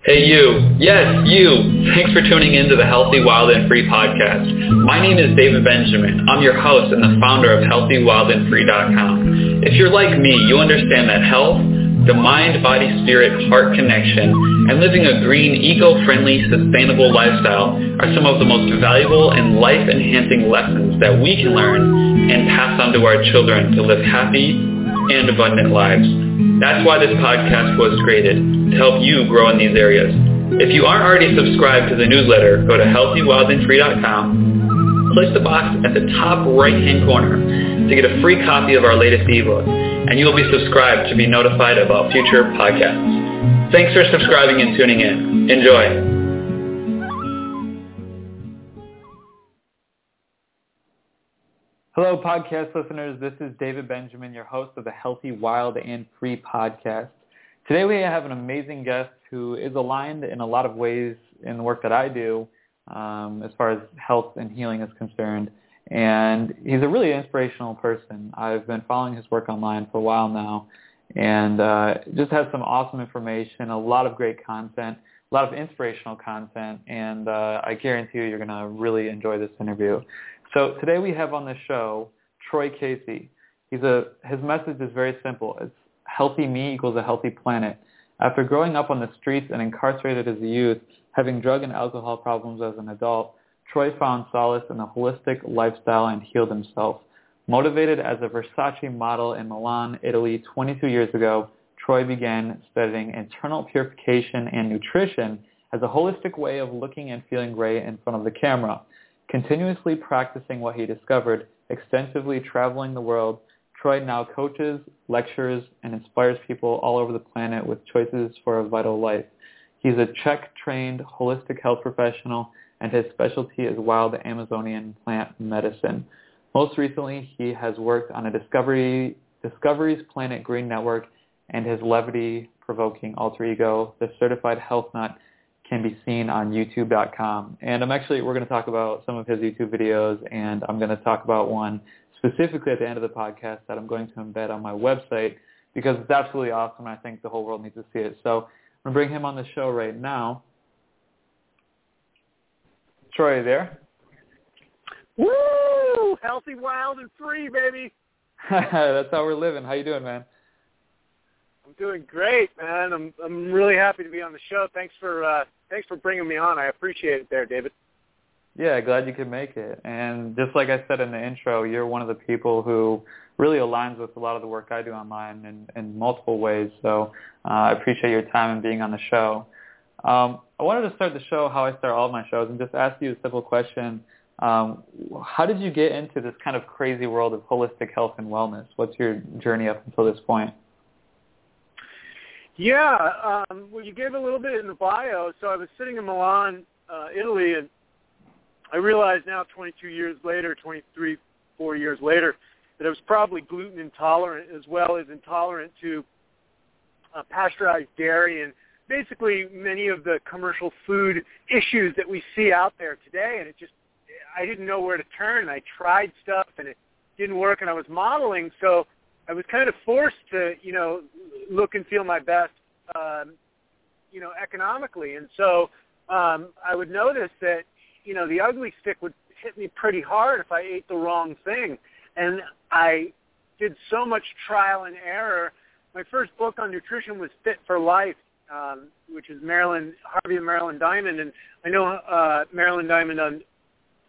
Hey you, yes you, thanks for tuning in to the Healthy, Wild, and Free podcast. My name is David Benjamin. I'm your host and the founder of HealthyWildAndFree.com. If you're like me, you understand that health, the mind, body, spirit, heart connection, and living a green, eco-friendly, sustainable lifestyle are some of the most valuable and life-enhancing lessons that we can learn and pass on to our children to live happy and abundant lives. That's why this podcast was created, to help you grow in these areas. If you aren't already subscribed to the newsletter, go to healthywildandfree.com, click the box at the top right-hand corner to get a free copy of our latest ebook, and you'll be subscribed to be notified about future podcasts. Thanks for subscribing and tuning in. Enjoy. Hello, podcast listeners. This is David Benjamin, your host of the Healthy, Wild, and Free podcast. Today we have an amazing guest who is aligned in a lot of ways in the work that I do um, as far as health and healing is concerned. And he's a really inspirational person. I've been following his work online for a while now and uh, just has some awesome information, a lot of great content, a lot of inspirational content, and uh, I guarantee you you're going to really enjoy this interview. So today we have on the show Troy Casey. He's a his message is very simple. It's healthy me equals a healthy planet. After growing up on the streets and incarcerated as a youth, having drug and alcohol problems as an adult, Troy found solace in a holistic lifestyle and healed himself. Motivated as a Versace model in Milan, Italy 22 years ago, Troy began studying internal purification and nutrition as a holistic way of looking and feeling great in front of the camera. Continuously practicing what he discovered, extensively traveling the world, Troy now coaches, lectures, and inspires people all over the planet with choices for a vital life. He's a Chek-trained holistic health professional, and his specialty is wild Amazonian plant medicine. Most recently, he has worked on a Discovery, Discovery's Planet Green Network and his levity-provoking alter ego, the Certified Health Nut, can be seen on youtube.com. And I'm actually, we're going to talk about some of his YouTube videos, and I'm going to talk about one specifically at the end of the podcast that I'm going to embed on my website because it's absolutely awesome. And I think the whole world needs to see it. So I'm going to bring him on the show right now. Troy, you there? Woo! Healthy, wild, and free, baby. That's how we're living. How you doing, man? I'm doing great, man. I'm I'm really happy to be on the show. Thanks for uh, thanks for bringing me on. I appreciate it, there, David. Yeah, glad you could make it. And just like I said in the intro, you're one of the people who really aligns with a lot of the work I do online in, in multiple ways. So uh, I appreciate your time and being on the show. Um, I wanted to start the show how I start all of my shows and just ask you a simple question. Um, how did you get into this kind of crazy world of holistic health and wellness? What's your journey up until this point? Yeah, um, well, you gave a little bit in the bio. So I was sitting in Milan, uh, Italy, and I realize now, 22 years later, 23, four years later, that I was probably gluten intolerant as well as intolerant to uh, pasteurized dairy and basically many of the commercial food issues that we see out there today. And it just, I didn't know where to turn. I tried stuff and it didn't work, and I was modeling, so I was kind of forced to, you know, look and feel my best, um, you know, economically. And so um, I would notice that you know, the ugly stick would hit me pretty hard if I ate the wrong thing. And I did so much trial and error. My first book on nutrition was Fit for Life, um, which is Marilyn Harvey and Marilyn Diamond, and I know uh, Marilyn Diamond on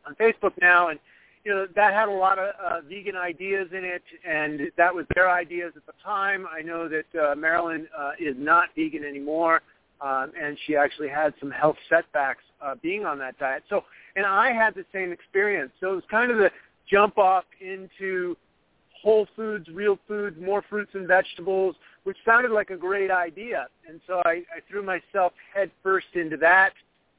on Facebook now, and you know that had a lot of uh, vegan ideas in it, and that was their ideas at the time. I know that uh, Marilyn uh, is not vegan anymore, um, and she actually had some health setbacks uh, being on that diet. So, and I had the same experience. So it was kind of the jump off into whole foods, real foods, more fruits and vegetables, which sounded like a great idea. And so I, I threw myself head first into that.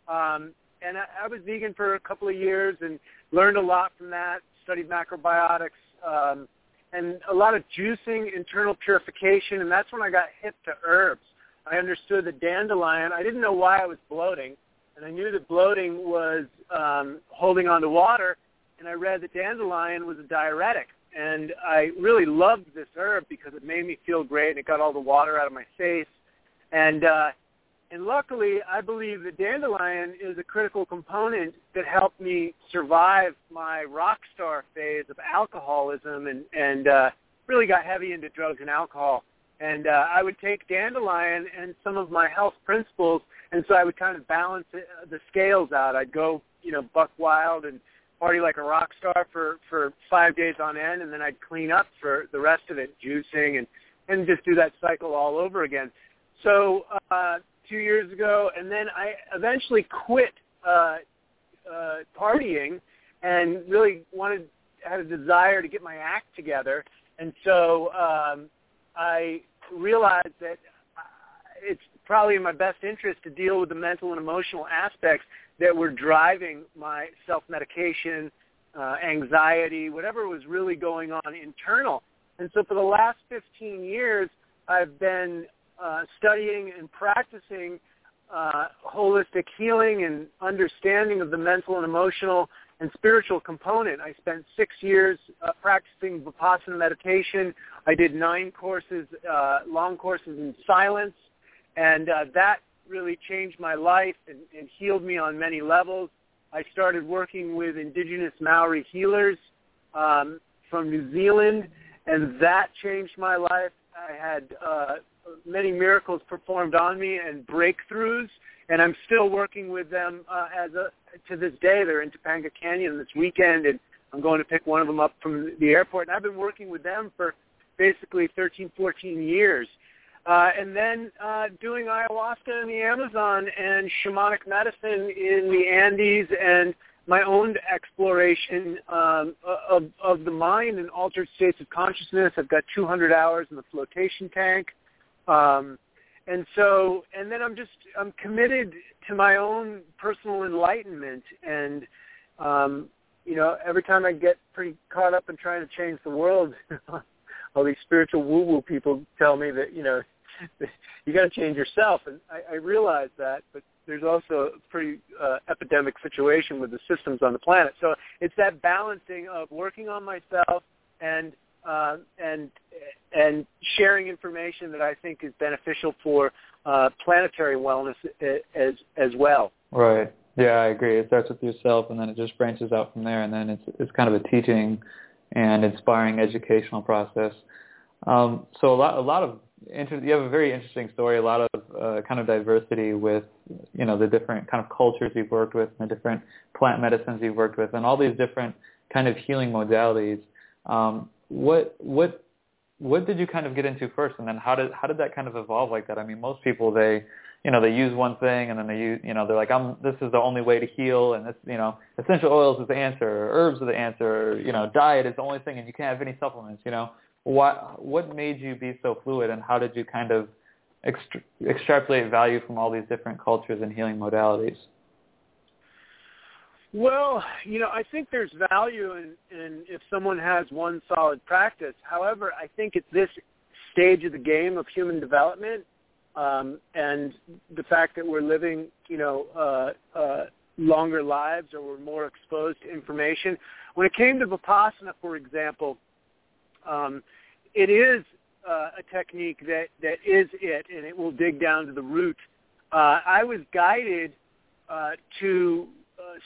Um, and I, I was vegan for a couple of years and learned a lot from that, studied macrobiotics, um, and a lot of juicing, internal purification, and that's when I got hip to herbs. I understood the dandelion. I didn't know why I was bloating and I knew that bloating was um, holding on to water, and I read that dandelion was a diuretic. And I really loved this herb because it made me feel great, and it got all the water out of my face. And uh, And luckily, I believe that dandelion is a critical component that helped me survive my rock star phase of alcoholism and, and uh, really got heavy into drugs and alcohol. And uh, I would take dandelion and some of my health principles, and so I would kind of balance it, the scales out. I'd go, you know, buck wild and party like a rock star for for five days on end, and then I'd clean up for the rest of it, juicing and and just do that cycle all over again. So uh, two years ago, and then I eventually quit uh, uh, partying and really wanted had a desire to get my act together, and so um, I realized that it's probably in my best interest to deal with the mental and emotional aspects that were driving my self-medication, uh, anxiety, whatever was really going on internal. And so for the last 15 years, I've been uh, studying and practicing uh, holistic healing and understanding of the mental and emotional and spiritual component. I spent six years uh, practicing Vipassana meditation. I did nine courses, uh, long courses in silence, and uh, that really changed my life and, and healed me on many levels. I started working with indigenous Maori healers um, from New Zealand, and that changed my life. I had uh, many miracles performed on me and breakthroughs, and I'm still working with them uh, as a to this day. They're in Topanga Canyon this weekend, and I'm going to pick one of them up from the airport. And I've been working with them for basically 13, 14 years. Uh, and then uh, doing ayahuasca in the Amazon and shamanic medicine in the Andes and my own exploration um, of, of the mind and altered states of consciousness. I've got 200 hours in the flotation tank. Um, and so, and then I'm just, I'm committed to my own personal enlightenment. And, um, you know, every time I get pretty caught up in trying to change the world, all these spiritual woo-woo people tell me that, you know, you got to change yourself. And I, I realize that, but there's also a pretty uh, epidemic situation with the systems on the planet. So it's that balancing of working on myself and uh, and and sharing information that I think is beneficial for uh, planetary wellness as as well. Right. Yeah, I agree. It starts with yourself, and then it just branches out from there, and then it's it's kind of a teaching and inspiring educational process. Um, so a lot a lot of inter- you have a very interesting story, a lot of uh, kind of diversity with you know the different kind of cultures you've worked with, and the different plant medicines you've worked with, and all these different kind of healing modalities. Um, what what what did you kind of get into first, and then how did how did that kind of evolve like that? I mean, most people they you know they use one thing and then they use you know they're like I'm this is the only way to heal and this you know essential oils is the answer, or herbs are the answer, or, you know diet is the only thing, and you can't have any supplements. You know what what made you be so fluid, and how did you kind of extra- extrapolate value from all these different cultures and healing modalities? Well, you know, I think there's value in, in if someone has one solid practice. However, I think at this stage of the game of human development, um, and the fact that we're living, you know, uh, uh, longer lives or we're more exposed to information. When it came to Vipassana, for example, um, it is uh, a technique that, that is it, and it will dig down to the root. Uh, I was guided uh, to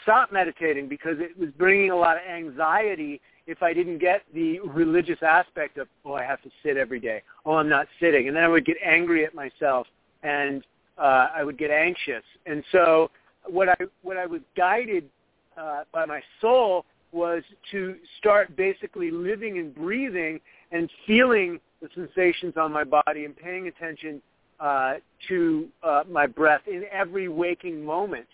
stop meditating because it was bringing a lot of anxiety if I didn't get the religious aspect of, oh, I have to sit every day. Oh, I'm not sitting. And then I would get angry at myself and uh, I would get anxious. And so what I, what I was guided uh, by my soul was to start basically living and breathing and feeling the sensations on my body and paying attention uh, to uh, my breath in every waking moment.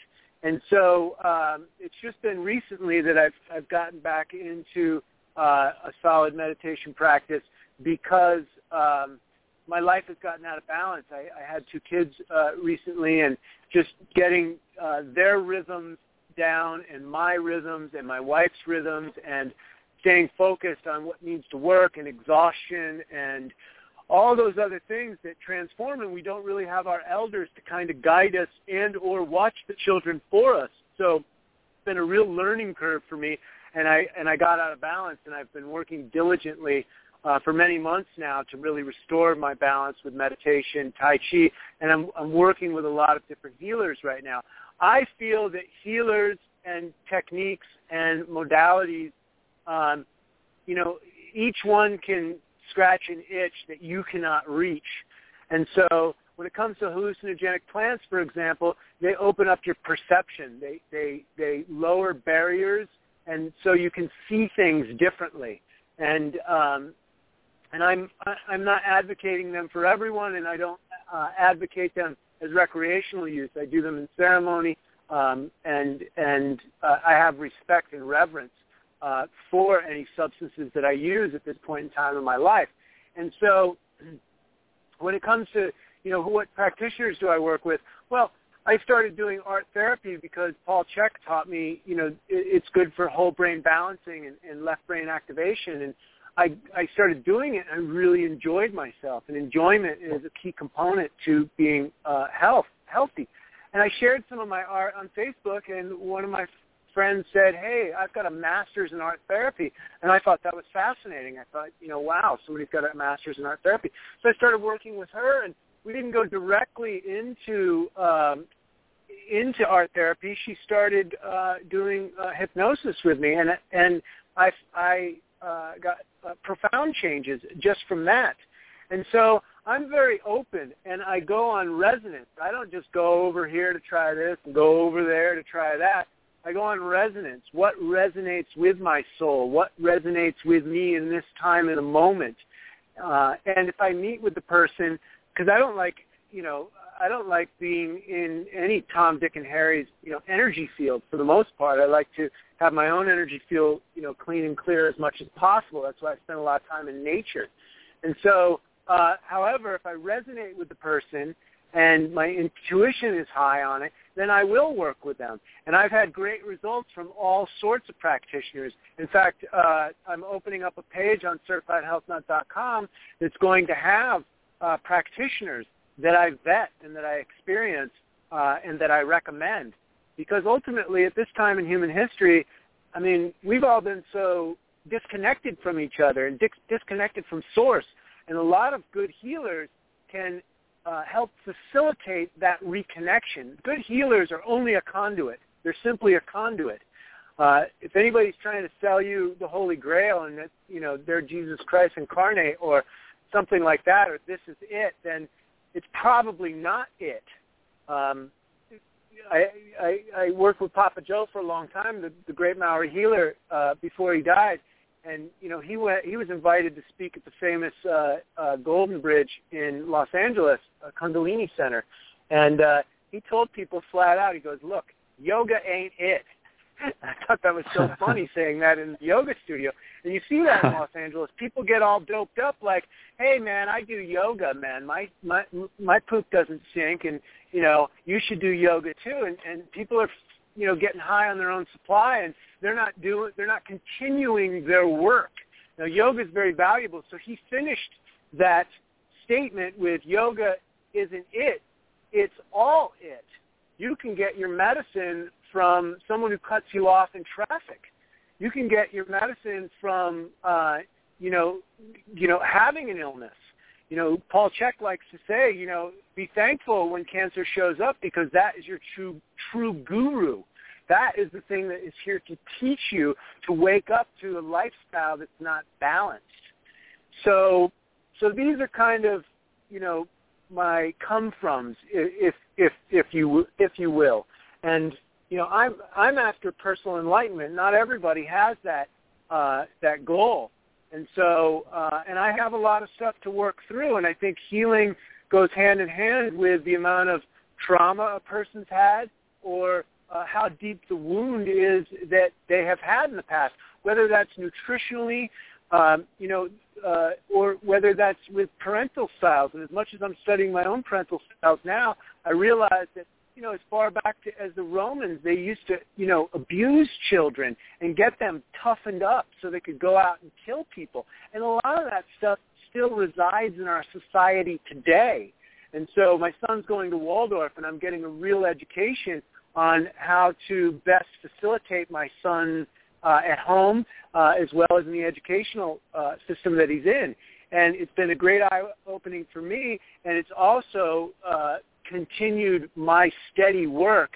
And so um, it's just been recently that I've, I've gotten back into uh, a solid meditation practice because um, my life has gotten out of balance. I, I had two kids uh, recently, and just getting uh, their rhythms down and my rhythms and my wife's rhythms and staying focused on what needs to work and exhaustion and all those other things that transform and we don't really have our elders to kind of guide us and or watch the children for us. So it's been a real learning curve for me and I and I got out of balance and I've been working diligently uh, for many months now to really restore my balance with meditation, Tai Chi, and I'm, I'm working with a lot of different healers right now. I feel that healers and techniques and modalities, um, you know, each one can scratch an itch that you cannot reach. And so when it comes to hallucinogenic plants, for example, they open up your perception. They, they, they lower barriers, and so you can see things differently. And um, and I'm I'm not advocating them for everyone, and I don't uh, advocate them as recreational use. I do them in ceremony, um, and and uh, I have respect and reverence uh, for any substances that I use at this point in time in my life. And so, when it comes to you know what practitioners do I work with? Well, I started doing art therapy because Paul Chek taught me, you know, it's good for whole brain balancing and, and left brain activation. And I, I started doing it and I really enjoyed myself. And enjoyment is a key component to being uh, health, healthy. And I shared some of my art on Facebook and one of my friends said, hey, I've got a master's in art therapy. And I thought that was fascinating. I thought, you know, wow, somebody's got a master's in art therapy. So I started working with her and we didn't go directly into um, into art therapy. She started uh, doing uh, hypnosis with me, and and I I uh, got uh, profound changes just from that. And so I'm very open, and I go on resonance. I don't just go over here to try this and go over there to try that. I go on resonance. What resonates with my soul? What resonates with me in this time in a moment? Uh, and if I meet with the person because I don't like, you know, I don't like being in any Tom, Dick, and Harry's, you know, energy field for the most part. I like to have my own energy field, you know, clean and clear as much as possible. That's why I spend a lot of time in nature. And so, uh, however, if I resonate with the person and my intuition is high on it, then I will work with them. And I've had great results from all sorts of practitioners. In fact, uh, I'm opening up a page on CertifiedHealthNut.com that's going to have uh, practitioners that I vet and that I experience uh, and that I recommend. Because ultimately, at this time in human history, I mean, we've all been so disconnected from each other and dis- disconnected from source. And a lot of good healers can uh, help facilitate that reconnection. Good healers are only a conduit. They're simply a conduit. Uh, if anybody's trying to sell you the Holy Grail and that you know they're Jesus Christ incarnate, or something like that, or this is it, then it's probably not it. Um, I, I, I worked with Papa Joe for a long time, the, the great Maori healer, uh, before he died, and you know he went. He was invited to speak at the famous uh, uh, Golden Bridge in Los Angeles, uh, Kundalini Center, and uh, he told people flat out. He goes, "Look, yoga ain't it." I thought that was so funny saying that in the yoga studio. And you see that in Los Angeles. People get all doped up like, "Hey man, I do yoga, man. My my my poop doesn't stink and, you know, you should do yoga too." And and people are you know, getting high on their own supply and they're not doing they're not continuing their work. Now yoga is very valuable. So he finished that statement with yoga isn't it, it's all it. You can get your medicine from someone who cuts you off in traffic. You can get your medicine from, uh, you know, you know, having an illness. You know, Paul Chek likes to say, you know, be thankful when cancer shows up because that is your true true guru. That is the thing that is here to teach you to wake up to a lifestyle that's not balanced. So, so these are kind of, you know, my come froms, if if if you if you will, and you know, I'm I'm after personal enlightenment. Not everybody has that uh, that goal, and so uh, and I have a lot of stuff to work through. And I think healing goes hand in hand with the amount of trauma a person's had, or uh, how deep the wound is that they have had in the past. Whether that's nutritionally, um, you know, uh, or whether that's with parental styles. And as much as I'm studying my own parental styles now, I realize that you know, as far back to, as the Romans, they used to, you know, abuse children and get them toughened up so they could go out and kill people. And a lot of that stuff still resides in our society today. And so my son's going to Waldorf, and I'm getting a real education on how to best facilitate my son uh, at home uh, as well as in the educational uh, system that he's in. And it's been a great eye-opening for me, and it's also uh, continued my steady work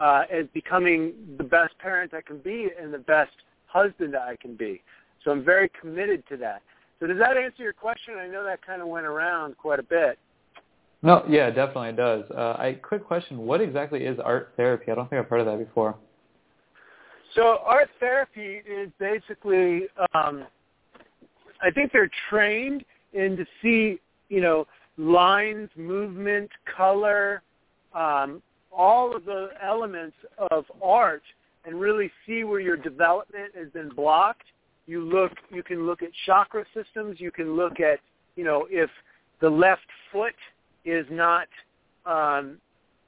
uh, as becoming the best parent I can be and the best husband that I can be. So I'm very committed to that. So does that answer your question? I know that kind of went around quite a bit. No, yeah, definitely it does. Uh, I quick question: What exactly is art therapy? I don't think I've heard of that before. So art therapy is basically, um, I think they're trained in to see, you know, lines, movement, color, um, all of the elements of art, and really see where your development has been blocked. You look, you can look at chakra systems. You can look at, you know, if the left foot is not um,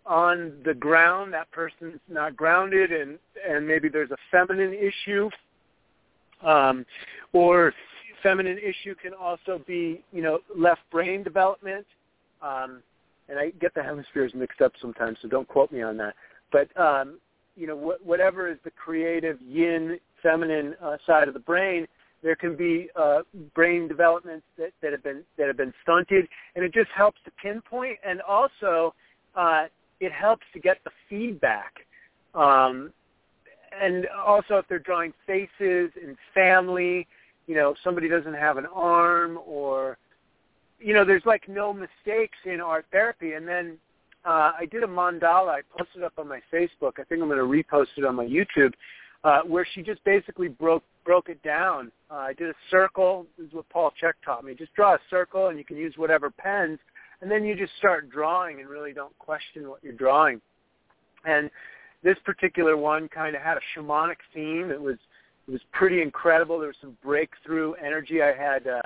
on the ground, that person's not grounded, and and maybe there's a feminine issue, um, or feminine issue can also be you know left brain development, um, and I get the hemispheres mixed up sometimes, so don't quote me on that. But um, you know wh- whatever is the creative yin feminine uh, side of the brain, there can be uh, brain developments that, that have been that have been stunted, and it just helps to pinpoint and also uh, it helps to get the feedback. Um, and also if they're drawing faces and family, you know, somebody doesn't have an arm or, you know, there's like no mistakes in art therapy. And then uh, I did a mandala. I posted up on my Facebook. I think I'm going to repost it on my YouTube, uh, where she just basically broke broke it down. Uh, I did a circle. This is what Paul Chek taught me. Just draw a circle, and you can use whatever pens and then you just start drawing and really don't question what you're drawing. And this particular one kind of had a shamanic theme. It was it was pretty incredible. There was some breakthrough energy. I had uh,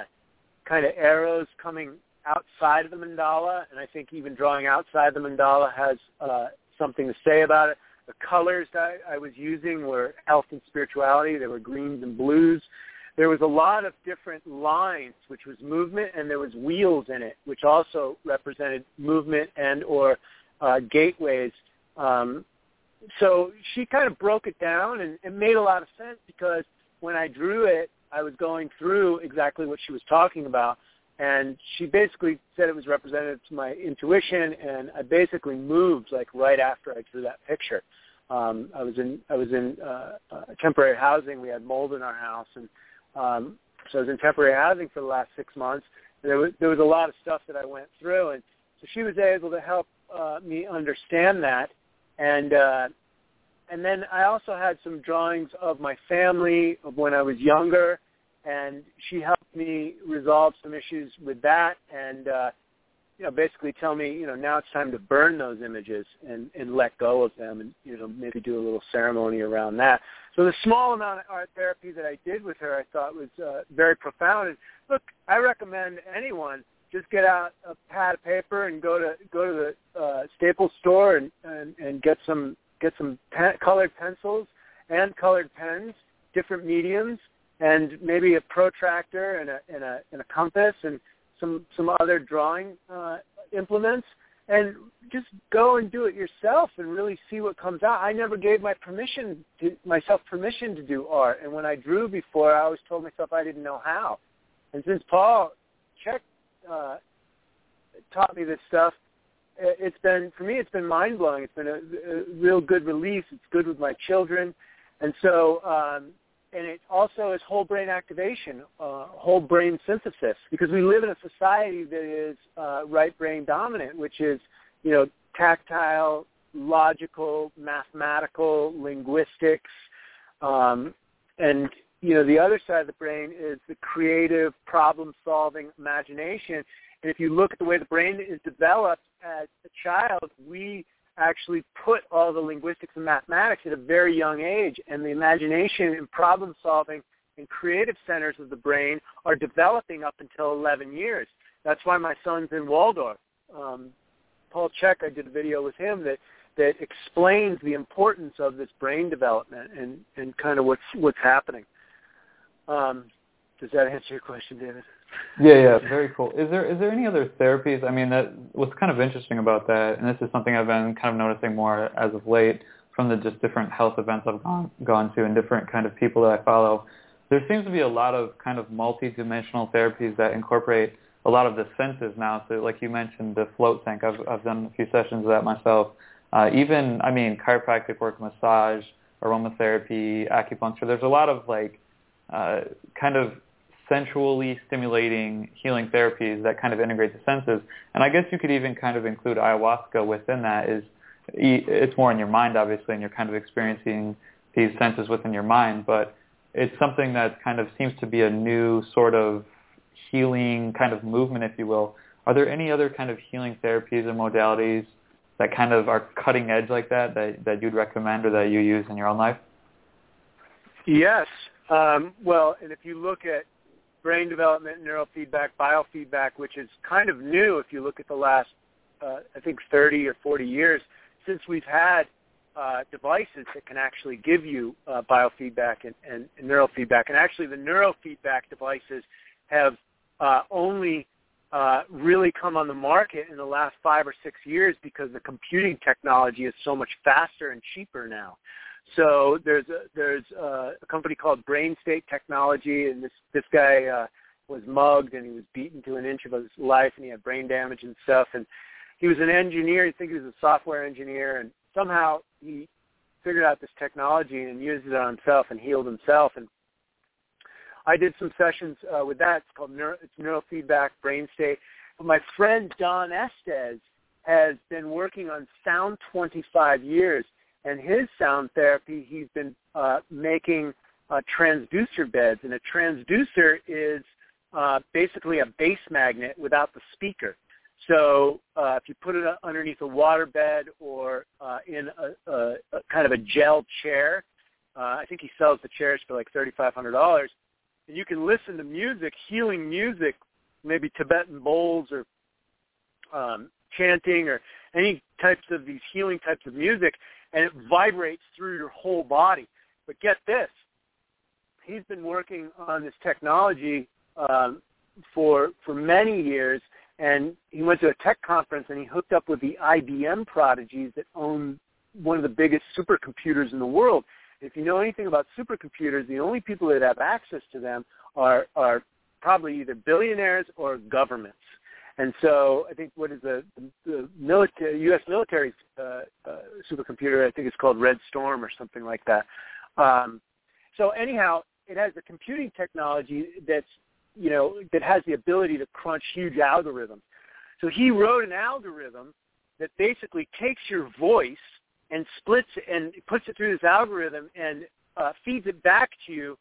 kind of arrows coming outside of the mandala, and I think even drawing outside the mandala has uh, something to say about it. The colors that I, I was using were health and spirituality. They were greens and blues there was a lot of different lines, which was movement, and there was wheels in it, which also represented movement and or uh, gateways. Um, so she kind of broke it down, and it made a lot of sense because when I drew it, I was going through exactly what she was talking about, and she basically said it was representative to my intuition, and I basically moved like right after I drew that picture. Um, I was in I was in uh, uh, temporary housing. We had mold in our house, and um, so I was in temporary housing for the last six months. There was there was a lot of stuff that I went through, and so she was able to help uh, me understand that, and uh, and then I also had some drawings of my family of when I was younger, and she helped me resolve some issues with that, and uh, you know, basically tell me, you know, now it's time to burn those images and, and let go of them and, you know, maybe do a little ceremony around that. So the small amount of art therapy that I did with her I thought was uh, very profound. And look, I recommend anyone just get out a pad of paper and go to go to the uh, Staples store and, and, and get some get some pen, colored pencils and colored pens, different mediums, and maybe a protractor and a and a, and a compass and some some other drawing uh, implements, and just go and do it yourself and really see what comes out. I never gave my permission to myself permission to do art, and when I drew before, I always told myself I didn't know how. And since Paul Chek uh, taught me this stuff, it's been for me. It's been mind blowing. It's been a, a real good release. It's good with my children, and so um, and it also is whole brain activation, uh, whole brain synthesis, because we live in a society that is uh, right brain dominant, which is, you know, tactile, logical, mathematical, linguistics, um, and you know the other side of the brain is the creative, problem-solving imagination. And if you look at the way the brain is developed as a child, we actually put all the linguistics and mathematics at a very young age, and the imagination and problem solving and creative centers of the brain are developing up until 11 years. That's why my son's in Waldorf. Um, Paul Chek, I did a video with him that that explains the importance of this brain development and and kind of what's what's happening. Um, does that answer your question, David? Yeah, yeah, very cool. Is there is there any other therapies? I mean, that what's kind of interesting about that, and this is something I've been kind of noticing more as of late from the just different health events I've gone gone to and different kind of people that I follow, there seems to be a lot of kind of multi-dimensional therapies that incorporate a lot of the senses now. So like you mentioned, the float tank, I've, I've done a few sessions of that myself. Uh, even, I mean, chiropractic work, massage, aromatherapy, acupuncture. There's a lot of like uh, kind of sensually stimulating healing therapies that kind of integrate the senses. And I guess you could even kind of include ayahuasca within that is it's more in your mind, obviously, and you're kind of experiencing these senses within your mind. But it's something that kind of seems to be a new sort of healing kind of movement, if you will. Are there any other kind of healing therapies or modalities that kind of are cutting edge like that that, that you'd recommend or that you use in your own life? Yes. Um, well, and if you look at brain development, neurofeedback, biofeedback, which is kind of new if you look at the last, uh, I think, 30 or 40 years since we've had uh, devices that can actually give you uh, biofeedback and, and, and neurofeedback. And actually the neurofeedback devices have uh, only uh, really come on the market in the last five or six years because the computing technology is so much faster and cheaper now. So there's a, there's a, a company called Brain State Technology, and this this guy uh, was mugged and he was beaten to an inch of his life, and he had brain damage and stuff. And he was an engineer. I think he was a software engineer, and somehow he figured out this technology and used it on himself and healed himself. And I did some sessions uh, with that. It's called neuro, it's neurofeedback brain state. But my friend Don Estes has been working on sound 25 years, and his sound therapy, he's been uh, making uh, transducer beds, and a transducer is uh, basically a bass magnet without the speaker. So uh, if you put it underneath a water bed or uh, in a, a, a kind of a gel chair, uh, I think he sells the chairs for like thirty-five hundred dollars and you can listen to music, healing music, maybe Tibetan bowls or um, chanting or any types of these healing types of music, and it vibrates through your whole body. But get this, he's been working on this technology um, for for many years, and he went to a tech conference and he hooked up with the IBM prodigies that own one of the biggest supercomputers in the world. If you know anything about supercomputers, the only people that have access to them are are probably either billionaires or governments. And so I think what is the, the military, U.S. military uh, uh, supercomputer, I think it's called Red Storm or something like that. Um, so anyhow, it has the computing technology that's, you know, that has the ability to crunch huge algorithms. So he wrote an algorithm that basically takes your voice and splits and puts it through this algorithm and uh, feeds it back to you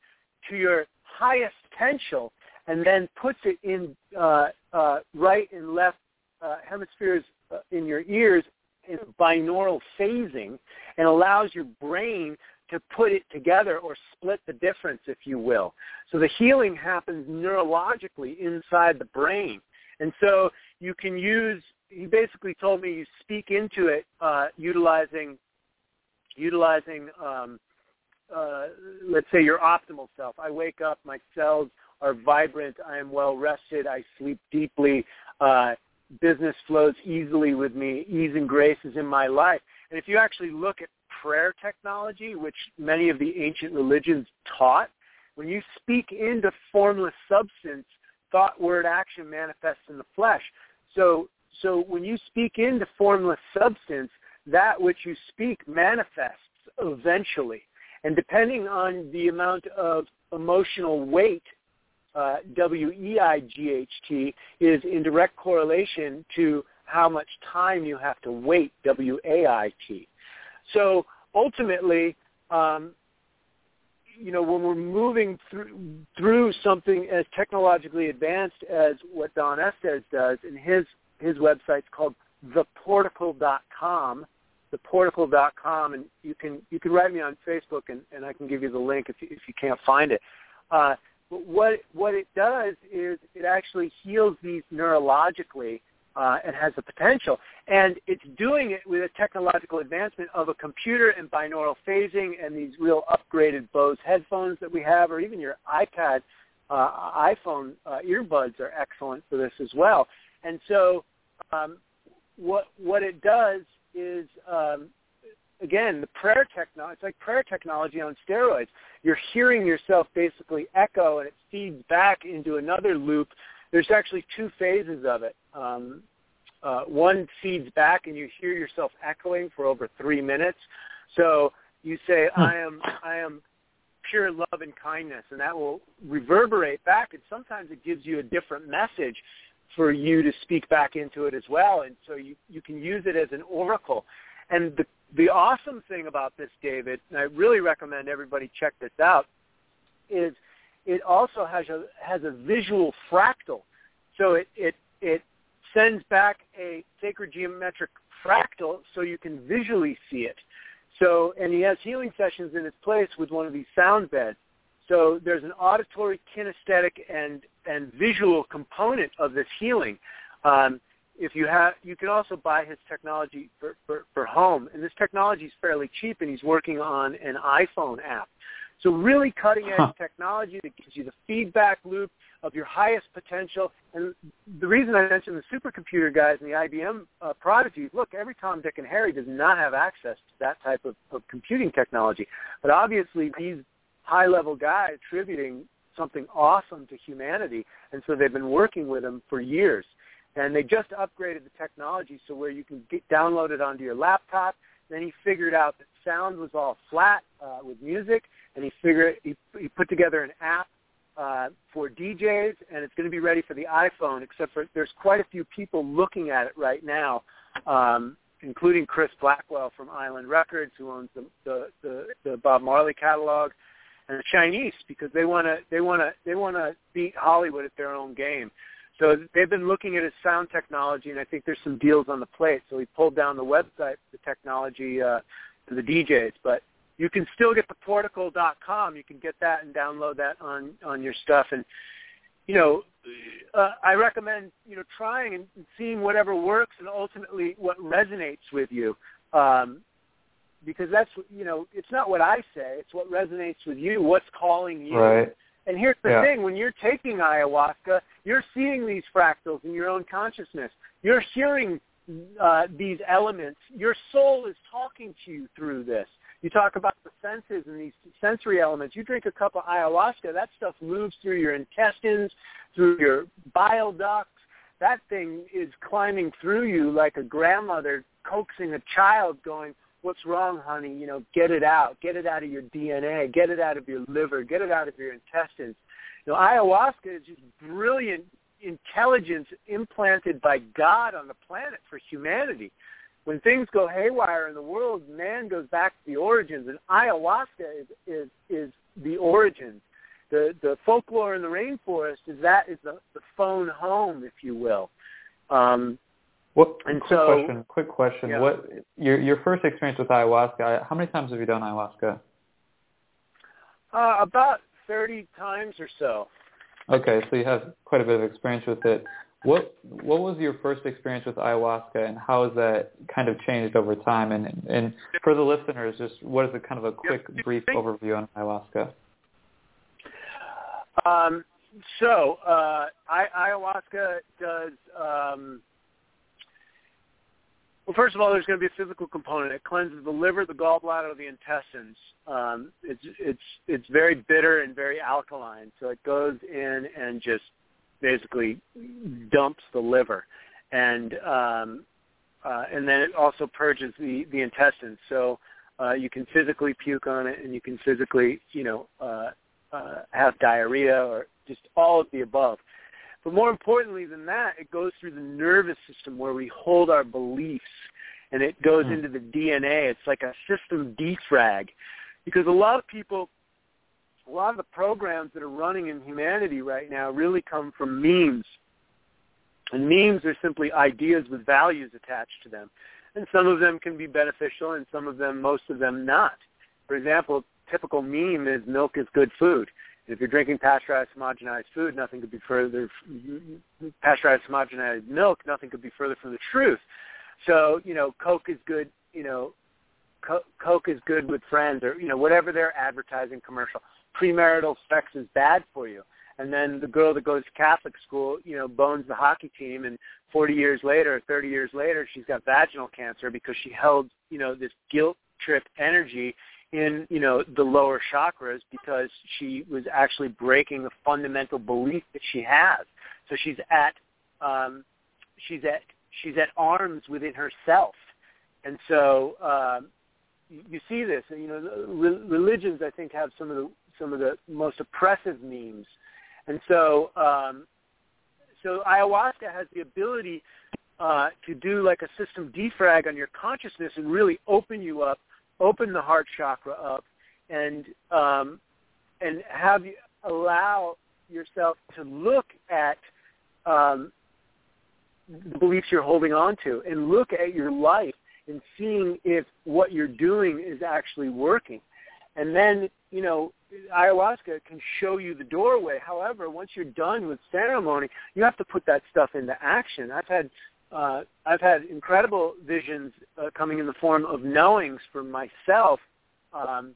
to your highest potential and then puts it in uh, uh, right and left uh, hemispheres uh, in your ears in binaural phasing and allows your brain to put it together or split the difference, if you will. So the healing happens neurologically inside the brain. And so you can use he basically told me you speak into it uh, utilizing utilizing um, uh, let's say your optimal self. I wake up, my cells are vibrant, I am well rested, I sleep deeply, uh, business flows easily with me, ease and grace is in my life. And if you actually look at prayer technology, which many of the ancient religions taught, when you speak into formless substance, thought, word, action manifests in the flesh. So so when you speak into formless substance, that which you speak manifests eventually. And depending on the amount of emotional weight, uh, W-E-I-G-H-T, is in direct correlation to how much time you have to wait, W-A-I-T. So ultimately, um, you know, when we're moving through, through something as technologically advanced as what Don Estes does, and his his website's called theporticle.com, theporticle.com, and you can you can write me on Facebook, and, and I can give you the link if you, if you can't find it. Uh, but what what it does is it actually heals these neurologically uh, and has the potential, and it's doing it with a technological advancement of a computer and binaural phasing and these real upgraded Bose headphones that we have, or even your iPad, uh, iPhone uh, earbuds are excellent for this as well. And so um, what what it does is um, again, the prayer technology, it's like prayer technology on steroids. You're hearing yourself basically echo and it feeds back into another loop. There's actually two phases of it. Um, uh, one feeds back and you hear yourself echoing for over three minutes. So you say, I am, I am pure love and kindness, and that will reverberate back. And sometimes it gives you a different message for you to speak back into it as well. And so you, you can use it as an oracle. And the, the awesome thing about this, David, and I really recommend everybody check this out, is it also has a, has a visual fractal. So it, it, it sends back a sacred geometric fractal so you can visually see it. So, and he has healing sessions in his place with one of these sound beds. So there's an auditory, kinesthetic, and and visual component of this healing. Um, if you have, you can also buy his technology for, for, for home, and this technology is fairly cheap, and he's working on an iPhone app. So really cutting edge huh. technology that gives you the feedback loop of your highest potential. And the reason I mentioned the supercomputer guys and the IBM uh, prodigies, look, every Tom, Dick, and Harry does not have access to that type of, of computing technology. But obviously these high-level guys attributing something awesome to humanity, and so they've been working with them for years. And they just upgraded the technology so where you can get download it onto your laptop. Then he figured out that sound was all flat uh, with music, and he figured he, he put together an app uh, for DJs, and it's going to be ready for the iPhone. Except for there's quite a few people looking at it right now, um, including Chris Blackwell from Island Records, who owns the the, the, the Bob Marley catalog, and the Chinese because they want to they want to they want to beat Hollywood at their own game. So they've been looking at his sound technology, and I think there's some deals on the plate. So he pulled down the website, the technology uh, to the DJs, but you can still get the portico.com. You can get that and download that on on your stuff. And you know, uh, I recommend you know trying and seeing whatever works and ultimately what resonates with you. Um, because that's you know it's not what I say; it's what resonates with you. What's calling you? Right. And here's the yeah. thing: when you're taking ayahuasca, you're seeing these fractals in your own consciousness. You're hearing uh, these elements. Your soul is talking to you through this. You talk about the senses and these sensory elements. You drink a cup of ayahuasca, that stuff moves through your intestines, through your bile ducts. That thing is climbing through you like a grandmother coaxing a child going, what's wrong, honey? You know, get it out. Get it out of your DNA. Get it out of your liver. Get it out of your intestines. You know, ayahuasca is just brilliant intelligence implanted by God on the planet for humanity when things go haywire in the world, man goes back to the origins, and ayahuasca is is is the origins. The the folklore in the rainforest is that is the, the phone home, if you will. Um, what? And quick so, question. Quick question. Yeah. What your your first experience with ayahuasca? How many times have you done ayahuasca? Uh, about thirty times or so. Okay, so you have quite a bit of experience with it. What what was your first experience with ayahuasca, and how has that kind of changed over time? And and for the listeners, just what is a kind of a quick, brief overview on ayahuasca? Um, so uh, I, ayahuasca does. Um, well, first of all, there's going to be a physical component. It cleanses the liver, the gallbladder, the intestines. Um, it's it's it's very bitter and very alkaline, so it goes in and just basically dumps the liver, and um, uh, and then it also purges the the intestines. So uh, you can physically puke on it, and you can physically, you know, uh, uh, have diarrhea or just all of the above. But more importantly than that, it goes through the nervous system where we hold our beliefs, and it goes mm. into the DNA. It's like a system defrag, because a lot of people a lot of the programs that are running in humanity right now really come from memes. And memes are simply ideas with values attached to them. And some of them can be beneficial and some of them, most of them not. For example, typical meme is milk is good food. If you're drinking pasteurized homogenized food, nothing could be further, pasteurized homogenized milk, nothing could be further from the truth. So, you know, Coke is good, you know, Coke is good with friends or, you know, whatever their advertising commercial premarital sex is bad for you. And then the girl that goes to Catholic school, you know, bones the hockey team, and 40 years later, 30 years later, she's got vaginal cancer because she held, you know, this guilt trip energy in you know the lower chakras because she was actually breaking a fundamental belief that she has. So she's at um, she's at she's at arms within herself, and so um, you see this. You know, religions I think have some of the some of the most oppressive memes, and so um, so ayahuasca has the ability uh, to do like a system defrag on your consciousness and really open you up, open the heart chakra up, and um, and have you allow yourself to look at um, the beliefs you're holding on to and look at your life and seeing if what you're doing is actually working. And then, you know, ayahuasca can show you the doorway. However, once you're done with ceremony, you have to put that stuff into action. I've had uh, I've had incredible visions uh, coming in the form of knowings for myself um,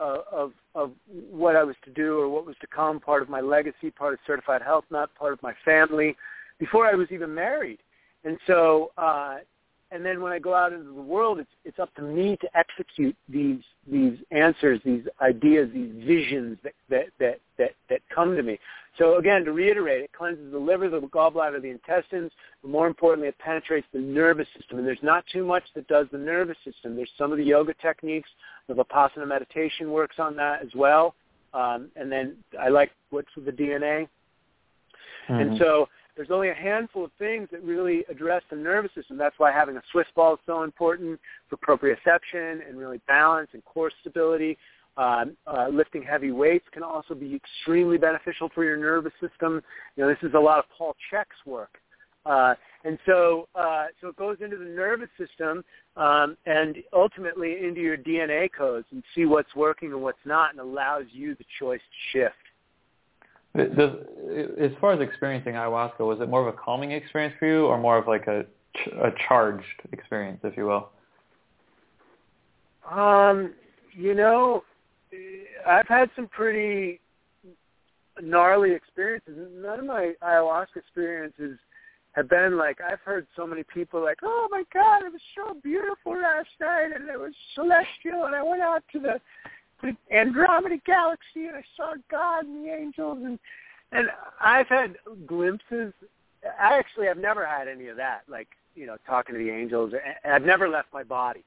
uh, of of what I was to do or what was to come, part of my legacy, part of Certified Health Nut part of my family, before I was even married. And so, uh, and then when I go out into the world, it's it's up to me to execute these these answers, these ideas, these visions that that that that, that come to me. So again, to reiterate, it cleanses the liver, the gallbladder, the intestines, but more importantly, it penetrates the nervous system. And there's not too much that does the nervous system. There's some of the yoga techniques, the Vipassana meditation works on that as well. Um, and then I like what's with the DNA. Mm-hmm. And so there's only a handful of things that really address the nervous system. That's why having a Swiss ball is so important for proprioception and really balance and core stability. Uh, uh, lifting heavy weights can also be extremely beneficial for your nervous system. You know, this is a lot of Paul Chek's work. Uh, and so, uh, so it goes into the nervous system um, and ultimately into your DNA codes and see what's working and what's not, and allows you the choice to shift. Does, as far as experiencing ayahuasca, was it more of a calming experience for you, or more of like a a charged experience, if you will? Um, you know, I've had some pretty gnarly experiences. None of my ayahuasca experiences have been like I've heard so many people like, "Oh my God, it was so beautiful last night, and it was celestial, and I went out to the the Andromeda Galaxy, and I saw God and the angels, and and I've had glimpses. I actually have never had any of that, like you know, talking to the angels. And I've never left my body.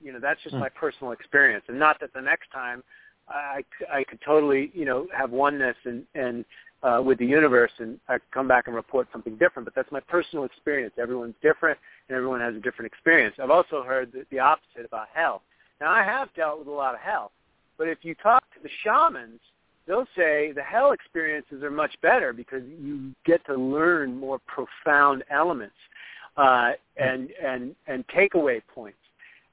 You know, that's just hmm. my personal experience, and not that the next time I I could totally you know have oneness and and uh, with the universe, and I come back and report something different. But that's my personal experience. Everyone's different, and everyone has a different experience. I've also heard the, the opposite about hell. Now, I have dealt with a lot of hell, but if you talk to the shamans, they'll say the hell experiences are much better because you get to learn more profound elements uh, and and and takeaway points.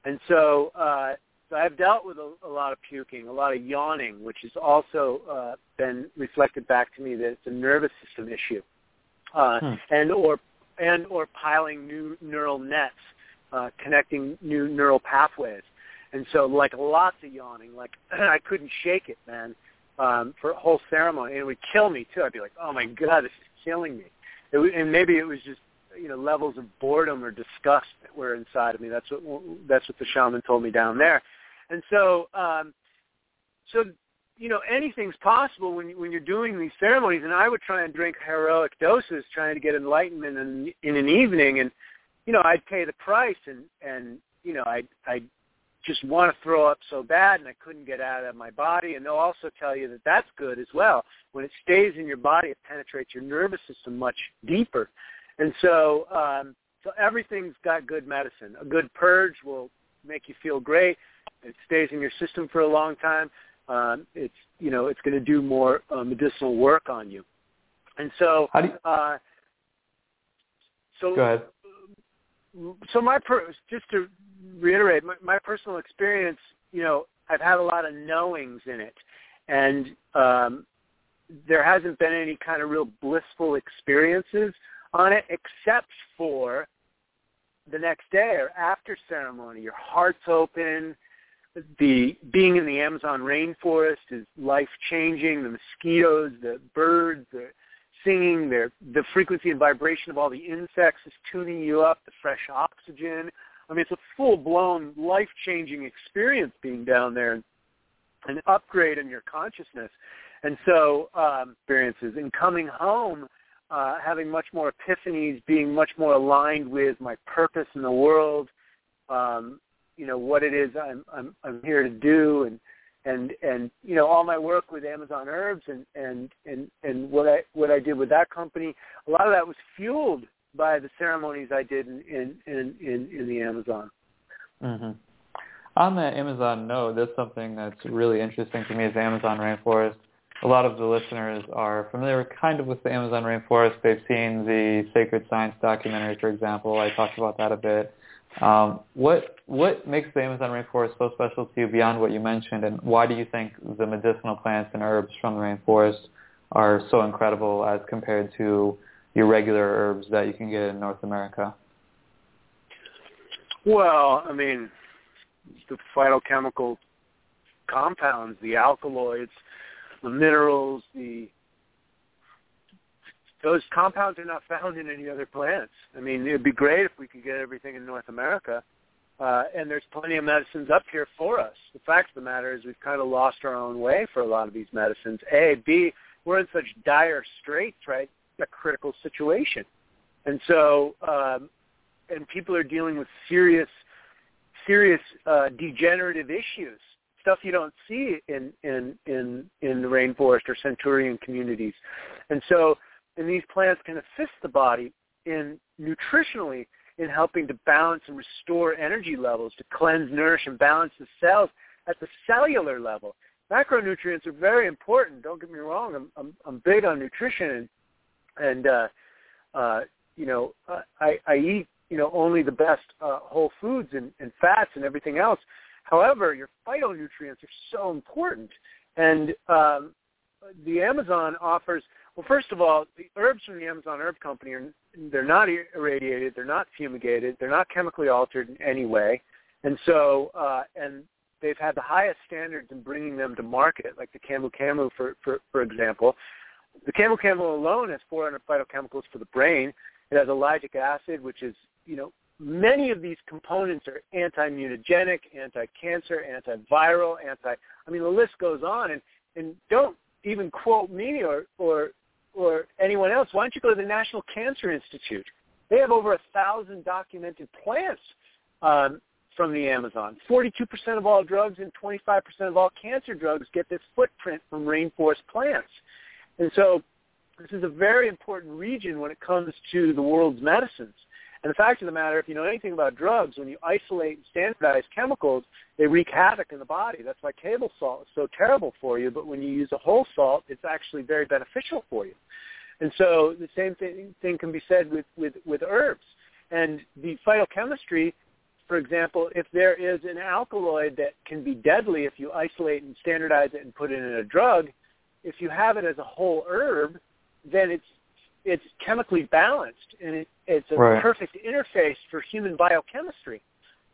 And so, uh, so I've dealt with a, a lot of puking, a lot of yawning, which has also uh, been reflected back to me that it's a nervous system issue, uh, hmm. and or and or piling new neural nets, uh, connecting new neural pathways. And so like lots of yawning, like I couldn't shake it, man, um, for a whole ceremony. And it would kill me too. I'd be like, oh my God, this is killing me. It, and maybe it was just, you know, levels of boredom or disgust that were inside of me. That's what, that's what the shaman told me down there. And so, um, so, you know, anything's possible when, when you're doing these ceremonies. And I would try and drink heroic doses trying to get enlightenment in, in an evening. And, you know, I'd pay the price and, and, you know, I'd, I'd just want to throw up so bad and I couldn't get out of my body. And they'll also tell you that that's good as well. When it stays in your body, it penetrates your nervous system much deeper. And so, um, so everything's got good medicine. A good purge will make you feel great. It stays in your system for a long time. Um, it's you know it's going to do more uh, medicinal work on you. And so, How do you, uh, so go ahead. So my per- just to reiterate my, my personal experience. You know, I've had a lot of knowings in it, and um, there hasn't been any kind of real blissful experiences on it, except for the next day or after ceremony. Your heart's open. The being in the Amazon rainforest is life changing. The mosquitoes, the birds, the singing, the the frequency and vibration of all the insects is tuning you up. The fresh oxygen, I mean, it's a full-blown, life-changing experience being down there, and an upgrade in your consciousness. And so, um, experiences and coming home, uh, having much more epiphanies, being much more aligned with my purpose in the world, um, you know what it is I'm I'm I'm here to do, and and and you know all my work with Amazon Herbs and and and and what I what I did with that company, a lot of that was fueled by the ceremonies I did in in in in, in the Amazon. Mm-hmm. On the Amazon note, that's something that's really interesting to me is Amazon rainforest. A lot of the listeners are familiar kind of with the Amazon rainforest. They've seen the Sacred Science documentary, for example. I talked about that a bit. Um, what what makes the Amazon rainforest so special to you beyond what you mentioned, and why do you think the medicinal plants and herbs from the rainforest are so incredible as compared to your regular herbs that you can get in North America? Well, I mean, the phytochemical compounds, the alkaloids, the minerals, the those compounds are not found in any other plants. I mean, it'd be great if we could get everything in North America, uh, and there's plenty of medicines up here for us. The fact of the matter is we've kind of lost our own way for a lot of these medicines. A, B, we're in such dire straits, right? A critical situation, and so um, and people are dealing with serious, serious uh, degenerative issues stuff you don't see in in in in the rainforest or centurion communities and so and these plants can assist the body in nutritionally in helping to balance and restore energy levels, to cleanse, nourish, and balance the cells at the cellular level. Macronutrients are very important. Don't get me wrong. I'm I'm, I'm big on nutrition, and and uh, uh, you know I, I eat you know only the best uh, whole foods and, and fats and everything else. However, your phytonutrients are so important, and um, the Amazon offers well, first of all, the herbs from the Amazon Herb Company are they're not irradiated, they're not fumigated, they're not chemically altered in any way, and so uh, and they've had the highest standards in bringing them to market, like the Camu Camu, for for for example. The Camu Camu alone has 400 phytochemicals for the brain. It has ellagic acid, which is you know many of these components are anti-mutagenic, anti-cancer, antiviral, anti. I mean the list goes on, and and don't even quote me or or or anyone else, why don't you go to the National Cancer Institute? They have over a thousand documented plants um, from the Amazon. 42% of all drugs and 25% of all cancer drugs get this footprint from rainforest plants. And so this is a very important region when it comes to the world's medicines. And the fact of the matter, if you know anything about drugs, when you isolate and standardize chemicals, they wreak havoc in the body. That's why table salt is so terrible for you. But when you use a whole salt, it's actually very beneficial for you. And so the same thing, thing can be said with, with, with herbs. And the phytochemistry, for example, if there is an alkaloid that can be deadly if you isolate and standardize it and put it in a drug, if you have it as a whole herb, then it's it's chemically balanced and it, it's a right. perfect interface for human biochemistry.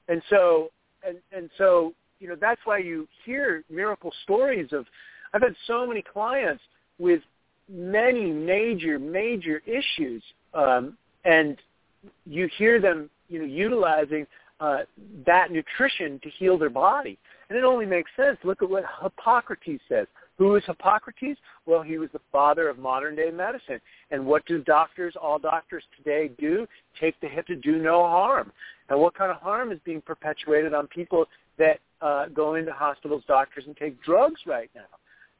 And so and and so you know that's why you hear miracle stories of I've had so many clients with many major major issues um, and you hear them you know utilizing uh, that nutrition to heal their body and it only makes sense look at what Hippocrates says who is Hippocrates? Well, he was the father of modern day medicine. And what do doctors, all doctors today do? Take the hit to do no harm. And what kind of harm is being perpetuated on people that uh, go into hospitals, doctors, and take drugs right now?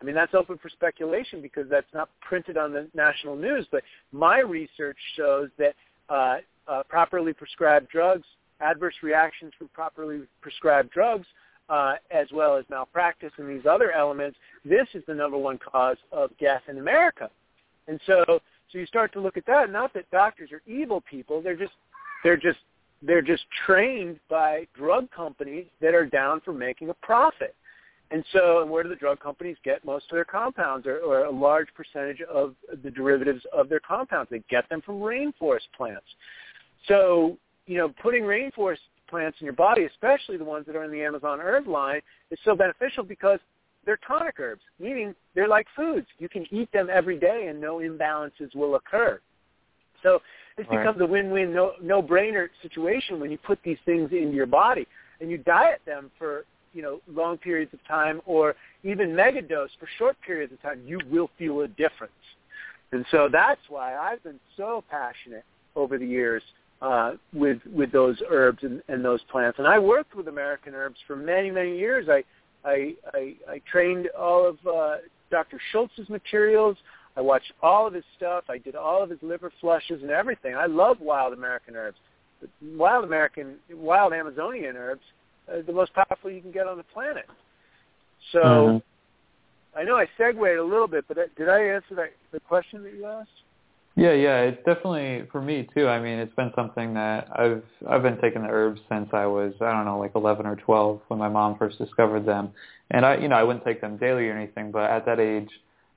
I mean, that's open for speculation because that's not printed on the national news. But my research shows that uh, uh, properly prescribed drugs, adverse reactions from properly prescribed drugs uh, as well as malpractice and these other elements, this is the number one cause of death in America. And so, so you start to look at that. Not that doctors are evil people; they're just, they're just, they're just trained by drug companies that are down for making a profit. And so, and where do the drug companies get most of their compounds, or, or a large percentage of the derivatives of their compounds? They get them from rainforest plants. So, you know, putting rainforest plants in your body, especially the ones that are in the Amazon herb line, is so beneficial because they're tonic herbs, meaning they're like foods. You can eat them every day and no imbalances will occur. So This Right. becomes a win-win, no no-brainer situation when you put these things into your body and you diet them for you know long periods of time or even megadose for short periods of time. You will feel a difference, and so that's why I've been so passionate over the years uh, with with those herbs and, and those plants. And I worked with American herbs for many many years. I I I, I trained all of uh, Dr. Schulze's materials. I watched all of his stuff. I did all of his liver flushes and everything. I love wild American herbs. Wild American, wild Amazonian herbs, uh, the most powerful you can get on the planet. So Mhm. I know I segued a little bit, but did I answer that the question that you asked? Yeah, yeah, it's definitely for me too. I mean, it's been something that I've I've been taking the herbs since I was I don't know like 11 or 12 when my mom first discovered them, and I you know I wouldn't take them daily or anything, but at that age,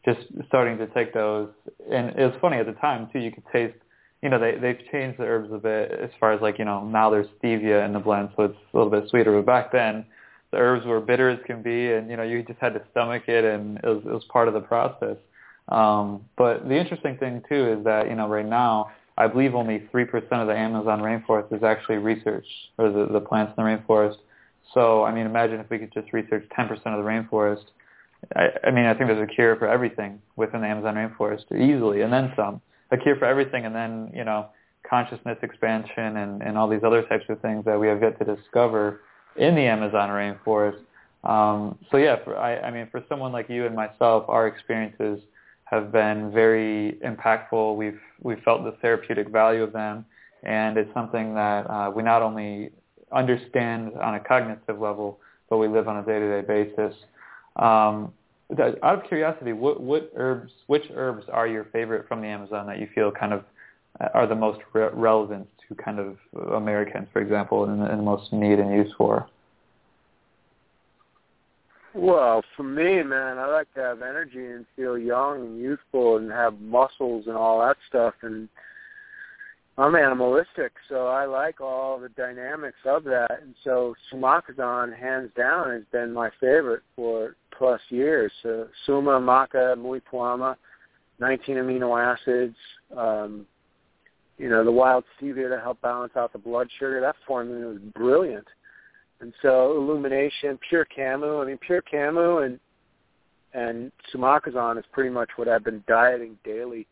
just starting to take those, and it was funny at the time too. You could taste, you know, they they've changed the herbs a bit as far as like you know now there's stevia in the blend, so it's a little bit sweeter. But back then, the herbs were bitter as can be, and you know you just had to stomach it, and it was it was part of the process. Um, but the interesting thing too is that you know right now I believe only three percent of the Amazon rainforest is actually researched, or the, the plants in the rainforest. So I mean, imagine if we could just research ten percent of the rainforest. I, I mean, I think there's a cure for everything within the Amazon rainforest easily, and then some. A cure for everything, and then you know consciousness expansion and, and all these other types of things that we have yet to discover in the Amazon rainforest. Um, so yeah, for, I, I mean, for someone like you and myself, our experiences have been very impactful. We've we've felt the therapeutic value of them, and it's something that uh, we not only understand on a cognitive level, but we live on a day-to-day basis. Um, out of curiosity, what what herbs, which herbs are your favorite from the Amazon that you feel kind of uh, are the most re- relevant to kind of Americans, for example, and, and the most need and use for? Well, for me, man, I like to have energy and feel young and youthful and have muscles and all that stuff. And I'm animalistic, so I like all the dynamics of that. And so Sumakazan, hands down, has been my favorite for plus years. So Suma, Maca, Muira Puama, 19 amino acids, um, you know, the wild stevia to help balance out the blood sugar. That formula was brilliant. And so illumination, pure camu. I mean, pure camu and and sumakazan is pretty much what I've been dieting daily,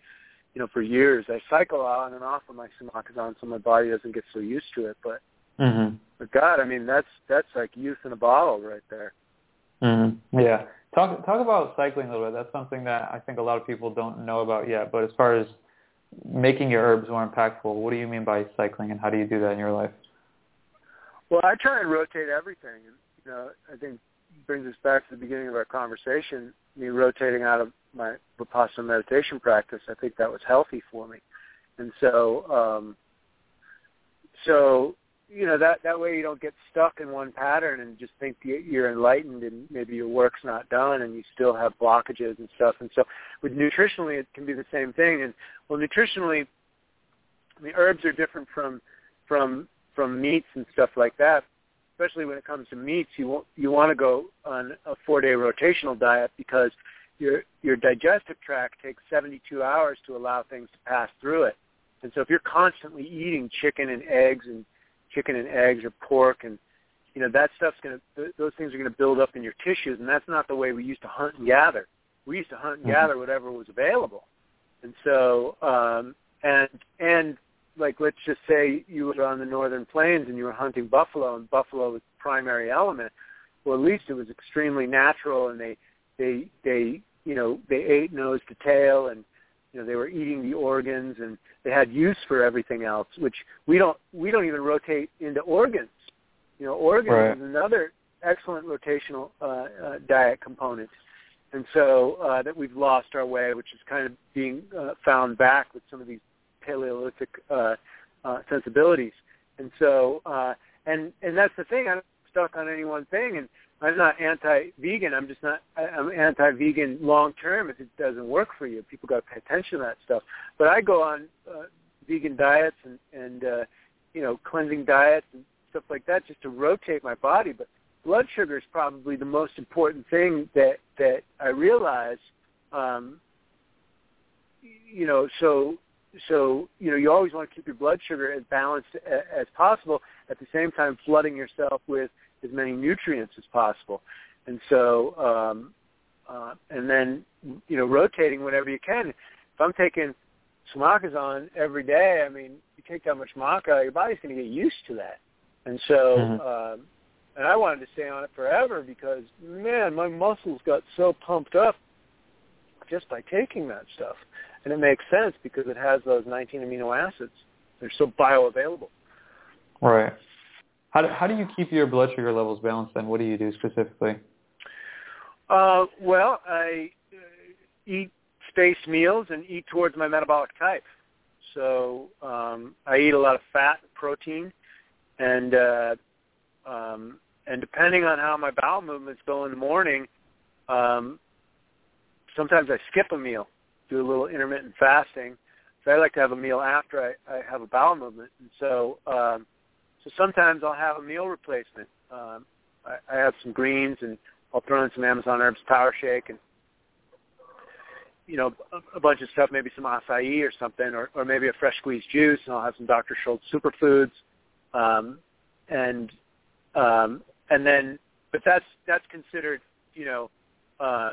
you know, for years. I cycle on and off of my sumakazan so my body doesn't get so used to it. But Mm-hmm. but God, I mean, that's that's like youth in a bottle right there. Mm-hmm. Yeah. Talk talk about cycling a little bit. That's something that I think a lot of people don't know about yet. But as far as making your herbs more impactful, what do you mean by cycling, and how do you do that in your life? Well, I try and rotate everything. You know, I think brings us back to the beginning of our conversation. Me rotating out of my Vipassana meditation practice, I think that was healthy for me. And so, um, so you know that that way you don't get stuck in one pattern and just think you- you're enlightened and maybe your work's not done and you still have blockages and stuff. And so, with nutritionally, it can be the same thing. And well, nutritionally, mean, herbs are different from from from meats and stuff like that. Especially when it comes to meats, you want you want to go on a four day rotational diet because your your digestive tract takes 72 hours to allow things to pass through it. And so if you're constantly eating chicken and eggs and chicken and eggs or pork and you know that stuff's going to those things are going to build up in your tissues and that's not the way we used to hunt and gather. We used to hunt and Mhm. gather whatever was available. And so um and and like let's just say you were on the northern plains and you were hunting buffalo and buffalo was the primary element well at least it was extremely natural and they they they you know they ate nose to tail and you know they were eating the organs and they had use for everything else which we don't we don't even rotate into organs you know organs Right. is another excellent rotational uh, uh, diet component and so uh, that we've lost our way which is kind of being uh, found back with some of these Paleolithic uh, uh, sensibilities, and so uh, and and that's the thing. I'm stuck on any one thing, and I'm not anti-vegan. I'm just not. I'm anti-vegan long term if it doesn't work for you. People got to pay attention to that stuff. But I go on uh, vegan diets and and uh, you know cleansing diets and stuff like that just to rotate my body. But blood sugar is probably the most important thing that that I realize. Um, you know, so so you know you always want to keep your blood sugar as balanced a, as possible. At the same time, flooding yourself with as many nutrients as possible. And so, um, uh, and then you know rotating whenever you can. If I'm taking on every day, I mean, you take that much maca, your body's going to get used to that. And so, mm-hmm. um, and I wanted to stay on it forever because man, my muscles got so pumped up just by taking that stuff. And it makes sense because it has those 19 amino acids. They're so bioavailable. Right. How do, how do you keep your blood sugar levels balanced then? What do you do specifically? Uh, well, I uh, eat spaced meals and eat towards my metabolic type. So um, I eat a lot of fat, protein, and uh, um, and depending on how my bowel movements go in the morning, um, sometimes I skip a meal, do a little intermittent fasting. So I like to have a meal after I, I have a bowel movement, and so um, so sometimes I'll have a meal replacement. Um, I, I have some greens, and I'll throw in some Amazon Herbs Power Shake, and you know a, a bunch of stuff, maybe some acai or something, or, or maybe a fresh squeezed juice, and I'll have some Dr. Schulze superfoods, um, and um, and then, but that's that's considered you know uh,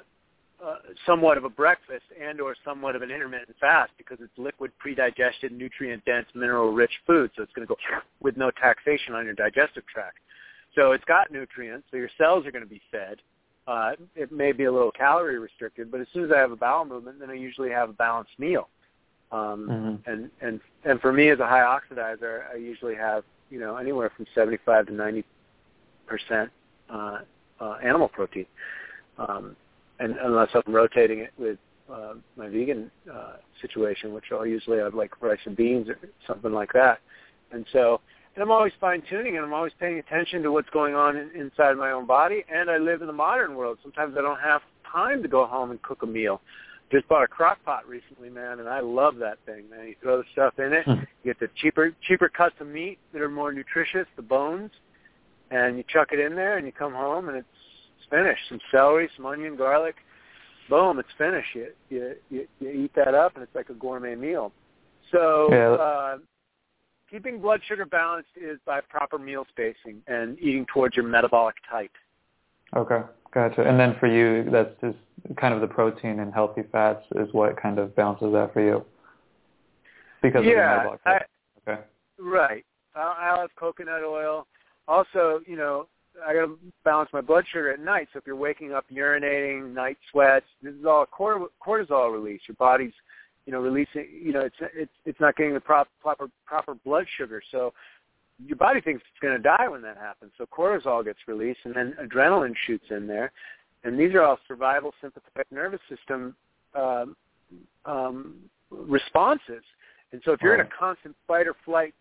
uh, somewhat of a breakfast and or somewhat of an intermittent fast because it's liquid, pre-digested, nutrient-dense, mineral-rich food. So it's going to go with no taxation on your digestive tract. So it's got nutrients, so your cells are going to be fed. Uh, it may be a little calorie restricted, but as soon as I have a bowel movement, then I usually have a balanced meal. Um, mm-hmm. And and and for me as a high oxidizer, I usually have you know anywhere from 75 to 90 percent uh, uh, animal protein. Um, and unless I'm rotating it with uh, my vegan uh, situation, which I'll usually have like rice and beans or something like that. And so, and I'm always fine tuning and I'm always paying attention to what's going on in, inside my own body. And I live in the modern world. Sometimes I don't have time to go home and cook a meal. Just bought a crock pot recently, man, and I love that thing, man. You throw the stuff in it, hmm. you get the cheaper cheaper cuts of meat that are more nutritious, the bones, and you chuck it in there and you come home and it's finished. Some celery, some onion, garlic. Boom, it's finished. You you you, you eat that up, and it's like a gourmet meal. So yeah. uh, keeping blood sugar balanced is by proper meal spacing and eating towards your metabolic type. Okay, gotcha. And then for you, that's just kind of the protein and healthy fats is what kind of balances that for you. Because yeah, of the metabolic type. I, okay. Right. I'll, I'll have coconut oil. Also, you know, I got to balance my blood sugar at night. So if you're waking up urinating, night sweats, this is all cortisol release. Your body's, you know, releasing. You know, it's it's it's not getting the proper proper proper blood sugar. So your body thinks it's going to die when that happens. So cortisol gets released, and then adrenaline shoots in there. And these are all survival sympathetic nervous system um, um, responses. And so if you're in a constant fight or flight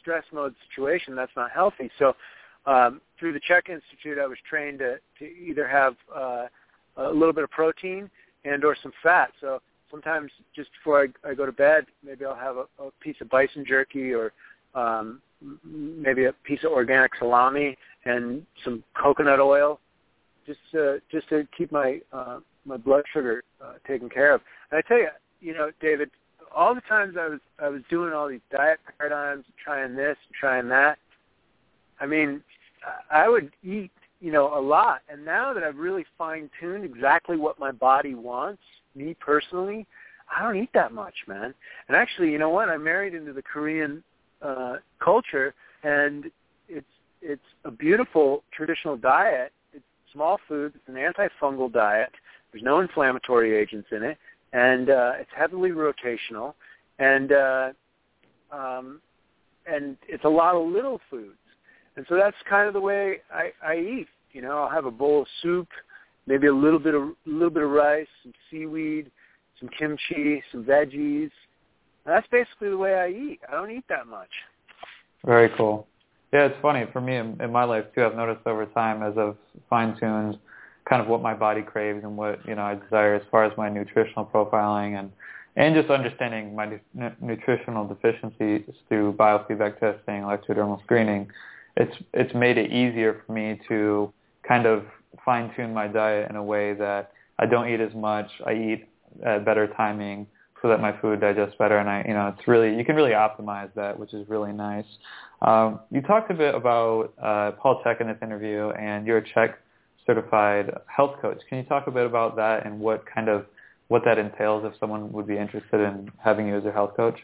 stress mode situation, that's not healthy. So um, through the CHEK Institute, I was trained to, to either have uh, a little bit of protein and or some fat. So sometimes just before I, I go to bed, maybe I'll have a, a piece of bison jerky or um, maybe a piece of organic salami and some coconut oil, just uh, just to keep my uh, my blood sugar uh, taken care of. And I tell you, you know, David, all the times I was I was doing all these diet paradigms, trying this, trying that. I mean, I would eat, you know, a lot. And now that I've really fine tuned exactly what my body wants, me personally, I don't eat that much, man. And actually, you know what? I married into the Korean uh culture and it's it's a beautiful traditional diet. It's small food, it's an antifungal diet. There's no inflammatory agents in it and uh it's heavily rotational and uh um and it's a lot of little foods and so that's kind of the way I, I eat. You know, I'll have a bowl of soup, maybe a little bit of a little bit of rice, some seaweed, some kimchi, some veggies. And that's basically the way I eat. I don't eat that much. Very cool. Yeah, it's funny for me in, in my life too. I've noticed over time as I've fine-tuned kind of what my body craves and what you know I desire as far as my nutritional profiling and and just understanding my nu- nutritional deficiencies through biofeedback testing, electrodermal screening it's it's made it easier for me to kind of fine tune my diet in a way that I don't eat as much. I eat at better timing so that my food digests better, and I, you know, it's really you can really optimize that, which is really nice. Um, you talked a bit about uh, Paul Chek in this interview, and you're a Chek certified health coach. Can you talk a bit about that and what kind of what that entails if someone would be interested in having you as a health coach?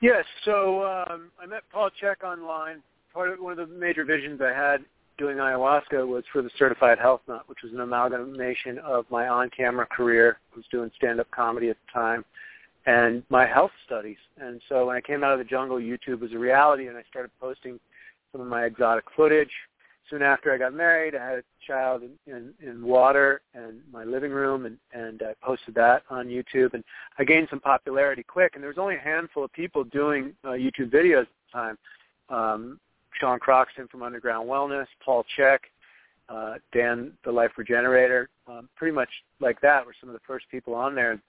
Yes. So um, I met Paul Chek online. Part of one of the major visions I had doing ayahuasca was for the Certified Health Nut, which was an amalgamation of my on-camera career. I was doing stand-up comedy at the time and my health studies. And so when I came out of the jungle, YouTube was a reality, and I started posting some of my exotic footage. Soon after I got married, I had a child in, in, in water and my living room, and, and I posted that on YouTube. And I gained some popularity quick, and there was only a handful of people doing uh, YouTube videos at the time. Um, Sean Croxton from Underground Wellness, Paul Chek, uh, Dan the Life Regenerator, um, pretty much like that were some of the first people on there.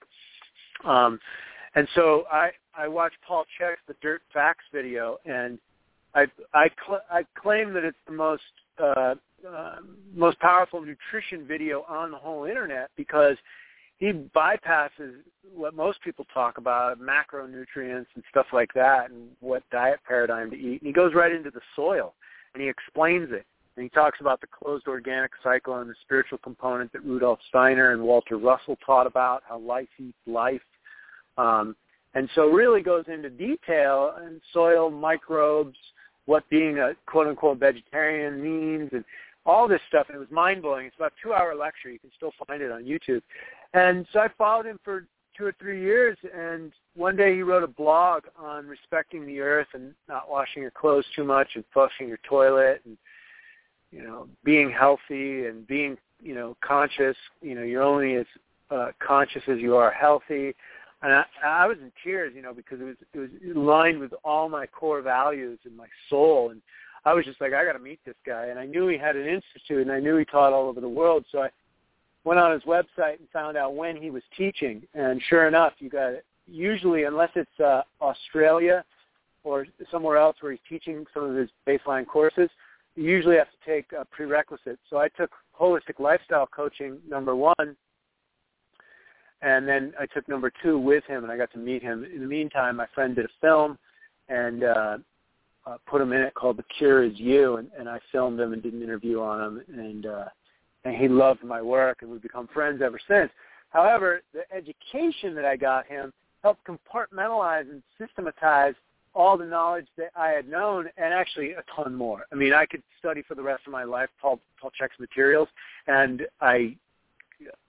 Um, and so I I watched Paul Chek's The Dirt Facts video, and I I cl- I claim that it's the most uh, uh, most powerful nutrition video on the whole internet because he bypasses what most people talk about, macronutrients and stuff like that, and what diet paradigm to eat. And he goes right into the soil, and he explains it. And he talks about the closed organic cycle and the spiritual component that Rudolf Steiner and Walter Russell taught about, how life eats life. Um, and so really goes into detail and soil microbes, what being a quote-unquote vegetarian means, and all this stuff. And it was mind-blowing. It's about a two-hour lecture. You can still find it on YouTube. And so I followed him for two or three years, and one day he wrote a blog on respecting the earth and not washing your clothes too much and flushing your toilet and you know being healthy and being you know conscious. You know you're only as uh, conscious as you are healthy. And I, I was in tears, you know, because it was it was aligned with all my core values and my soul. And I was just like, I got to meet this guy. And I knew he had an institute, and I knew he taught all over the world. So I went on his website and found out when he was teaching. And sure enough, you got it. Usually, unless it's uh, Australia or somewhere else where he's teaching some of his baseline courses, you usually have to take a prerequisite. So I took holistic lifestyle coaching number one, and then I took number two with him, and I got to meet him. In the meantime, my friend did a film and uh, uh, put him in it called "The Cure Is You," and, and I filmed him and did an interview on him, and uh, and he loved my work, and we've become friends ever since. However, the education that I got him helped compartmentalize and systematize all the knowledge that I had known, and actually a ton more. I mean, I could study for the rest of my life Paul Paul Chek's materials, and I,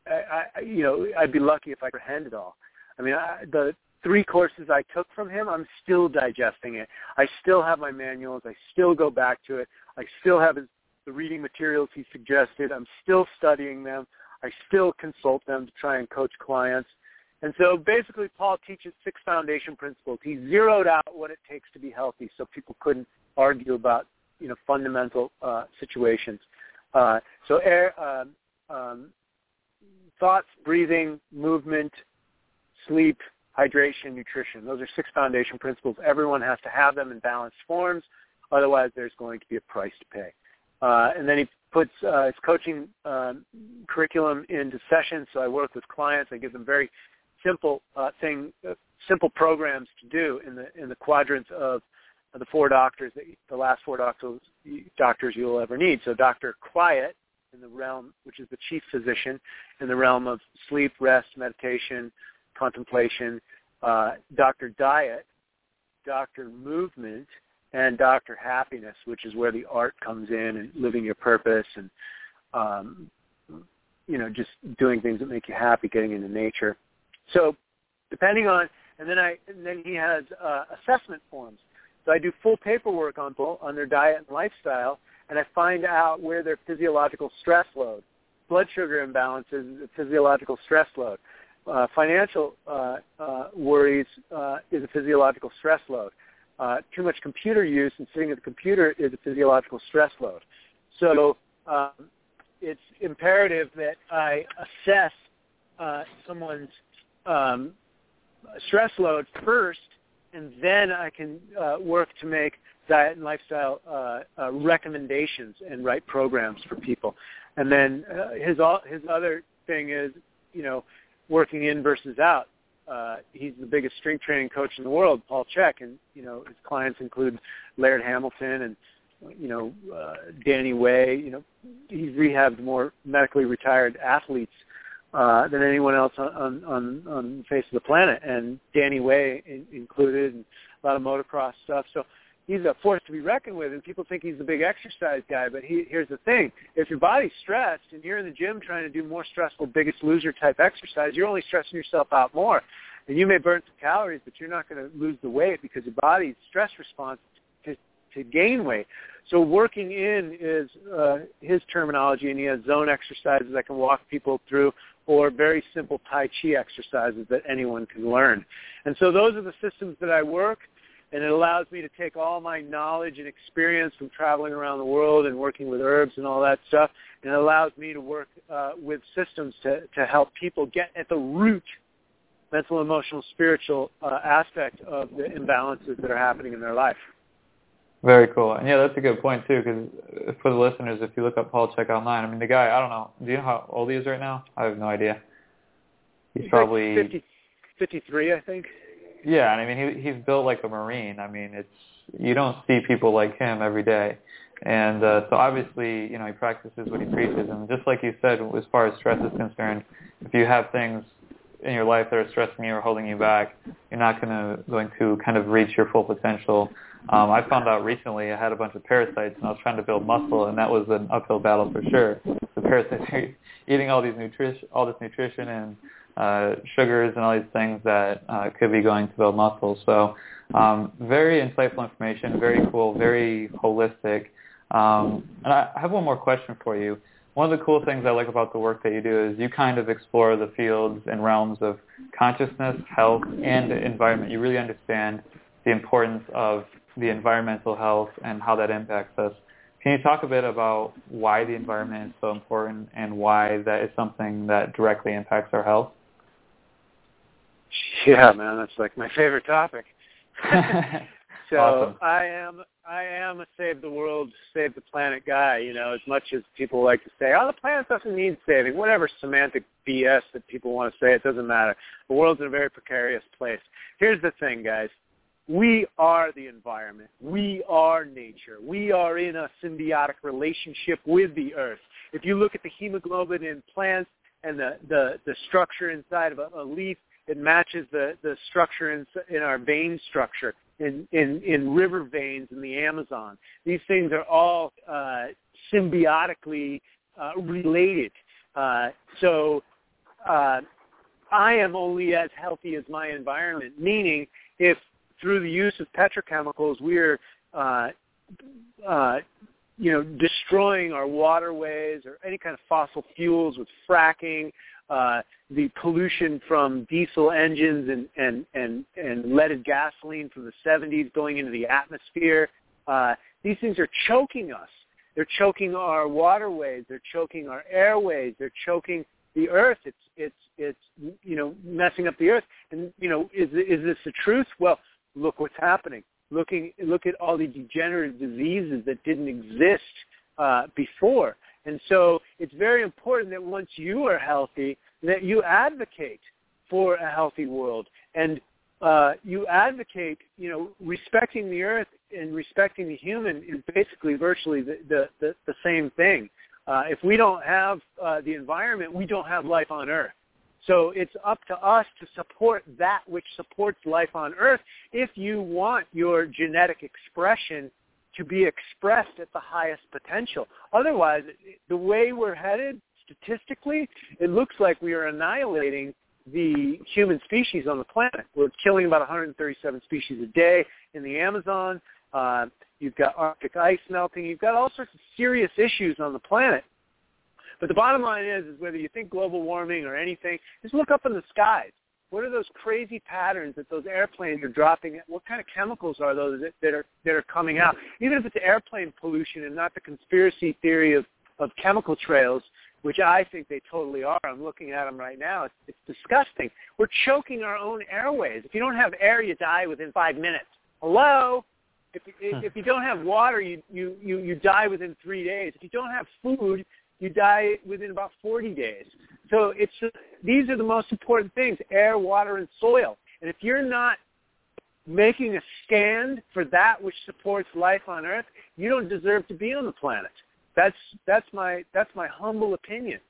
I, I you know, I'd be lucky if I could hand it all. I mean, I, the three courses I took from him, I'm still digesting it. I still have my manuals. I still go back to it. I still have his the reading materials he suggested. I'm still studying them. I still consult them to try and coach clients. And so basically Paul teaches six foundation principles. He zeroed out what it takes to be healthy so people couldn't argue about, you know, fundamental uh, situations. Uh, so air, um, um, thoughts, breathing, movement, sleep, hydration, nutrition. Those are six foundation principles. Everyone has to have them in balanced forms. Otherwise, there's going to be a price to pay. Uh, and then he puts uh, his coaching um, curriculum into sessions. So I work with clients. I give them very simple uh, thing, uh, simple programs to do in the in the quadrants of the four doctors, that, the last four doctors doctors you'll ever need. So Dr. Quiet in the realm, which is the chief physician in the realm of sleep, rest, meditation, contemplation. Uh, Dr. Diet, Dr. Movement, and Dr. Happiness, which is where the art comes in and living your purpose and um, you know just doing things that make you happy, getting into nature. So depending on, and then I and then he has uh, assessment forms. So I do full paperwork on on their diet and lifestyle, and I find out where their physiological stress load, blood sugar imbalances, is a physiological stress load. Uh, financial uh, uh, worries uh, is a physiological stress load uh, too much computer use and sitting at the computer is a physiological stress load. So um, it's imperative that I assess uh, someone's um, stress load first, and then I can uh, work to make diet and lifestyle uh, uh, recommendations and write programs for people. And then uh, his his other thing is, you know, working in versus out. Uh, he's the biggest strength training coach in the world, Paul Chek, and you know his clients include Laird Hamilton and you know uh, Danny Way. You know he's rehabbed more medically retired athletes uh, than anyone else on, on on the face of the planet, and Danny Way in, included, and a lot of motocross stuff. So he's a force to be reckoned with, and people think he's the big exercise guy. But he, here's the thing: if your body's stressed and you're in the gym trying to do more stressful Biggest Loser type exercise, you're only stressing yourself out more. And you may burn some calories, but you're not going to lose the weight because your body's stress response to, to gain weight. So working in is uh, his terminology, and he has zone exercises that can walk people through, or very simple Tai Chi exercises that anyone can learn. And so those are the systems that I work and it allows me to take all my knowledge and experience from traveling around the world and working with herbs and all that stuff, and it allows me to work uh, with systems to, to help people get at the root mental, emotional, spiritual uh, aspect of the imbalances that are happening in their life. Very cool. And yeah, that's a good point too, because for the listeners, if you look up Paul Chek online, I mean, the guy, I don't know, do you know how old he is right now? I have no idea. He's, He's probably... Like 50, 53, I think. Yeah, and I mean he he's built like a marine. I mean it's you don't see people like him every day, and uh, so obviously you know he practices what he preaches. And just like you said, as far as stress is concerned, if you have things in your life that are stressing you or holding you back, you're not going to going to kind of reach your full potential. Um, I found out recently I had a bunch of parasites and I was trying to build muscle, and that was an uphill battle for sure. The parasites are eating all these nutrition, all this nutrition, and uh, sugars and all these things that uh, could be going to build muscle. So um, very insightful information, very cool, very holistic. Um, and I have one more question for you. One of the cool things I like about the work that you do is you kind of explore the fields and realms of consciousness, health, and environment. You really understand the importance of the environmental health and how that impacts us. Can you talk a bit about why the environment is so important and why that is something that directly impacts our health? Yeah, man, that's like my favorite topic. so awesome. I am I am a save the world, save the planet guy. You know, as much as people like to say, "Oh, the planet doesn't need saving," whatever semantic BS that people want to say, it doesn't matter. The world's in a very precarious place. Here's the thing, guys. We are the environment. We are nature. We are in a symbiotic relationship with the earth. If you look at the hemoglobin in plants and the, the, the structure inside of a, a leaf, it matches the, the structure in, in our vein structure in, in, in river veins in the Amazon. These things are all uh, symbiotically uh, related. Uh, so uh, I am only as healthy as my environment, meaning if through the use of petrochemicals we're uh, uh, you know, destroying our waterways or any kind of fossil fuels with fracking, uh, the pollution from diesel engines and, and, and, and leaded gasoline from the 70s going into the atmosphere. Uh, these things are choking us. They're choking our waterways. They're choking our airways. They're choking the earth. It's it's it's you know messing up the earth. And you know is is this the truth? Well, look what's happening. Looking look at all the degenerative diseases that didn't exist uh, before. And so it's very important that once you are healthy, that you advocate for a healthy world and uh, you advocate, you know, respecting the earth and respecting the human is basically virtually the, the, the, the same thing. Uh, if we don't have uh, the environment, we don't have life on earth. So it's up to us to support that which supports life on earth if you want your genetic expression to be expressed at the highest potential. Otherwise, the way we're headed statistically, it looks like we are annihilating the human species on the planet. We're killing about 137 species a day in the Amazon. Uh, you've got Arctic ice melting. You've got all sorts of serious issues on the planet. But the bottom line is, is whether you think global warming or anything, just look up in the skies. What are those crazy patterns that those airplanes are dropping? What kind of chemicals are those that, that are that are coming out? Even if it's airplane pollution and not the conspiracy theory of of chemical trails, which I think they totally are. I'm looking at them right now. It's, it's disgusting. We're choking our own airways. If you don't have air, you die within five minutes. Hello? If, if, if you don't have water, you, you, you, you die within three days. If you don't have food, you die within about 40 days. So it's these are the most important things: air, water, and soil. And if you're not making a stand for that which supports life on Earth, you don't deserve to be on the planet. That's that's my that's my humble opinion.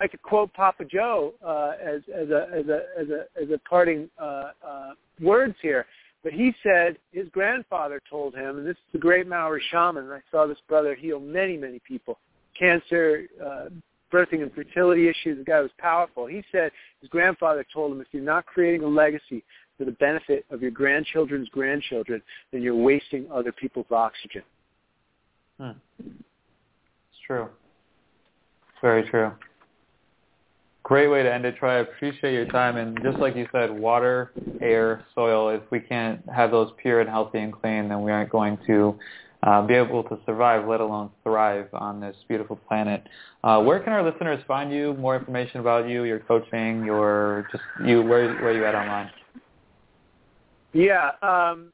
I could quote Papa Joe uh, as as a as a as a as a parting uh, uh, words here. But he said his grandfather told him, and this is the great Maori shaman. I saw this brother heal many many people, cancer, uh, birthing and fertility issues. The guy was powerful. He said his grandfather told him, if you're not creating a legacy for the benefit of your grandchildren's grandchildren, then you're wasting other people's oxygen. Hmm. It's true. Very true. Great way to end it, Troy. I appreciate your time. And just like you said, water, air, soil, if we can't have those pure and healthy and clean, then we aren't going to uh, be able to survive, let alone thrive on this beautiful planet. Uh, where can our listeners find you? More information about you, your coaching, your just you, where where you at online? Yeah, um,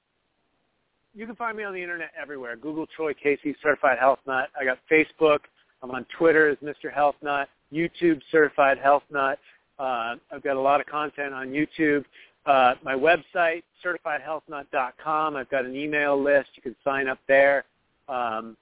you can find me on the internet everywhere. Google Troy Casey, Certified Health Nut. I got Facebook. I'm on Twitter as Mr. Health Nut. YouTube, Certified Health Nut. Uh, I've got a lot of content on YouTube. Uh, my website, certifiedhealthnut.com. I've got an email list. You can sign up there. Um,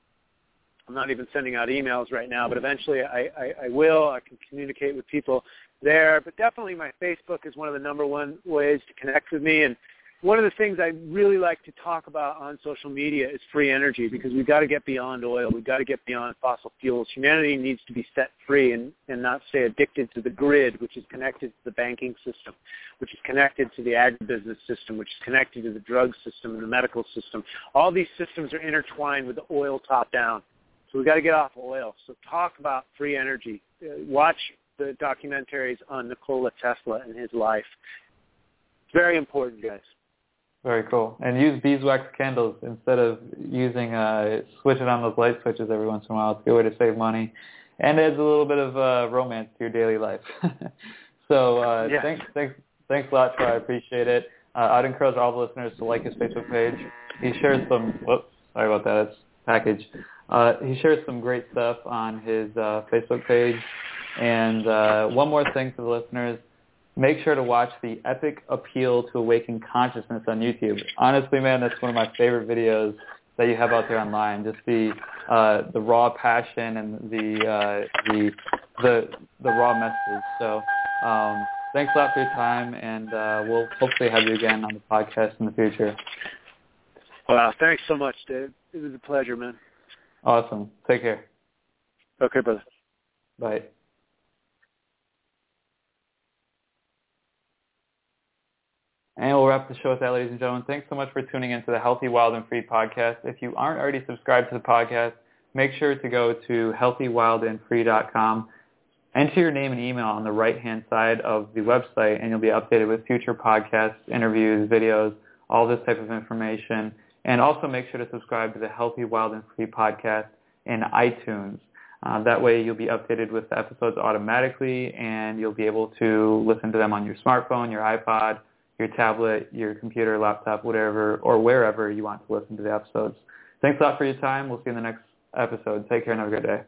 I'm not even sending out emails right now, but eventually I, I, I will. I can communicate with people there. But definitely my Facebook is one of the number one ways to connect with me. And one of the things I really like to talk about on social media is free energy because we've got to get beyond oil. We've got to get beyond fossil fuels. Humanity needs to be set free and, and not stay addicted to the grid, which is connected to the banking system, which is connected to the agribusiness system, which is connected to the drug system and the medical system. All these systems are intertwined with the oil top down. So we've got to get off oil. So talk about free energy. Uh, watch the documentaries on Nikola Tesla and his life. It's very important, guys. Very cool. And use beeswax candles instead of using uh, switching on those light switches every once in a while. It's a good way to save money, and adds a little bit of uh, romance to your daily life. so uh, yeah. thanks, thanks, thanks a lot, Troy. I appreciate it. Uh, I'd encourage all the listeners to like his Facebook page. He shares some. Whoops, sorry about that. It's package. Uh, he shares some great stuff on his uh, Facebook page. And uh, one more thing to the listeners make sure to watch the Epic Appeal to Awaken Consciousness on YouTube. Honestly, man, that's one of my favorite videos that you have out there online. Just the uh, the raw passion and the uh, the the the raw message. So um, thanks a lot for your time, and uh, we'll hopefully have you again on the podcast in the future. Wow, thanks so much, Dave. It was a pleasure, man. Awesome. Take care. Okay, brother. Bye. And we'll wrap the show with that, ladies and gentlemen. Thanks so much for tuning into the Healthy, Wild, and Free podcast. If you aren't already subscribed to the podcast, make sure to go to healthywildandfree.com. Enter your name and email on the right-hand side of the website, and you'll be updated with future podcasts, interviews, videos, all this type of information. And also make sure to subscribe to the Healthy, Wild, and Free podcast in iTunes. Uh, that way you'll be updated with the episodes automatically, and you'll be able to listen to them on your smartphone, your iPod, your tablet, your computer, laptop, whatever, or wherever you want to listen to the episodes. Thanks a lot for your time. We'll see you in the next episode. Take care and have a good day.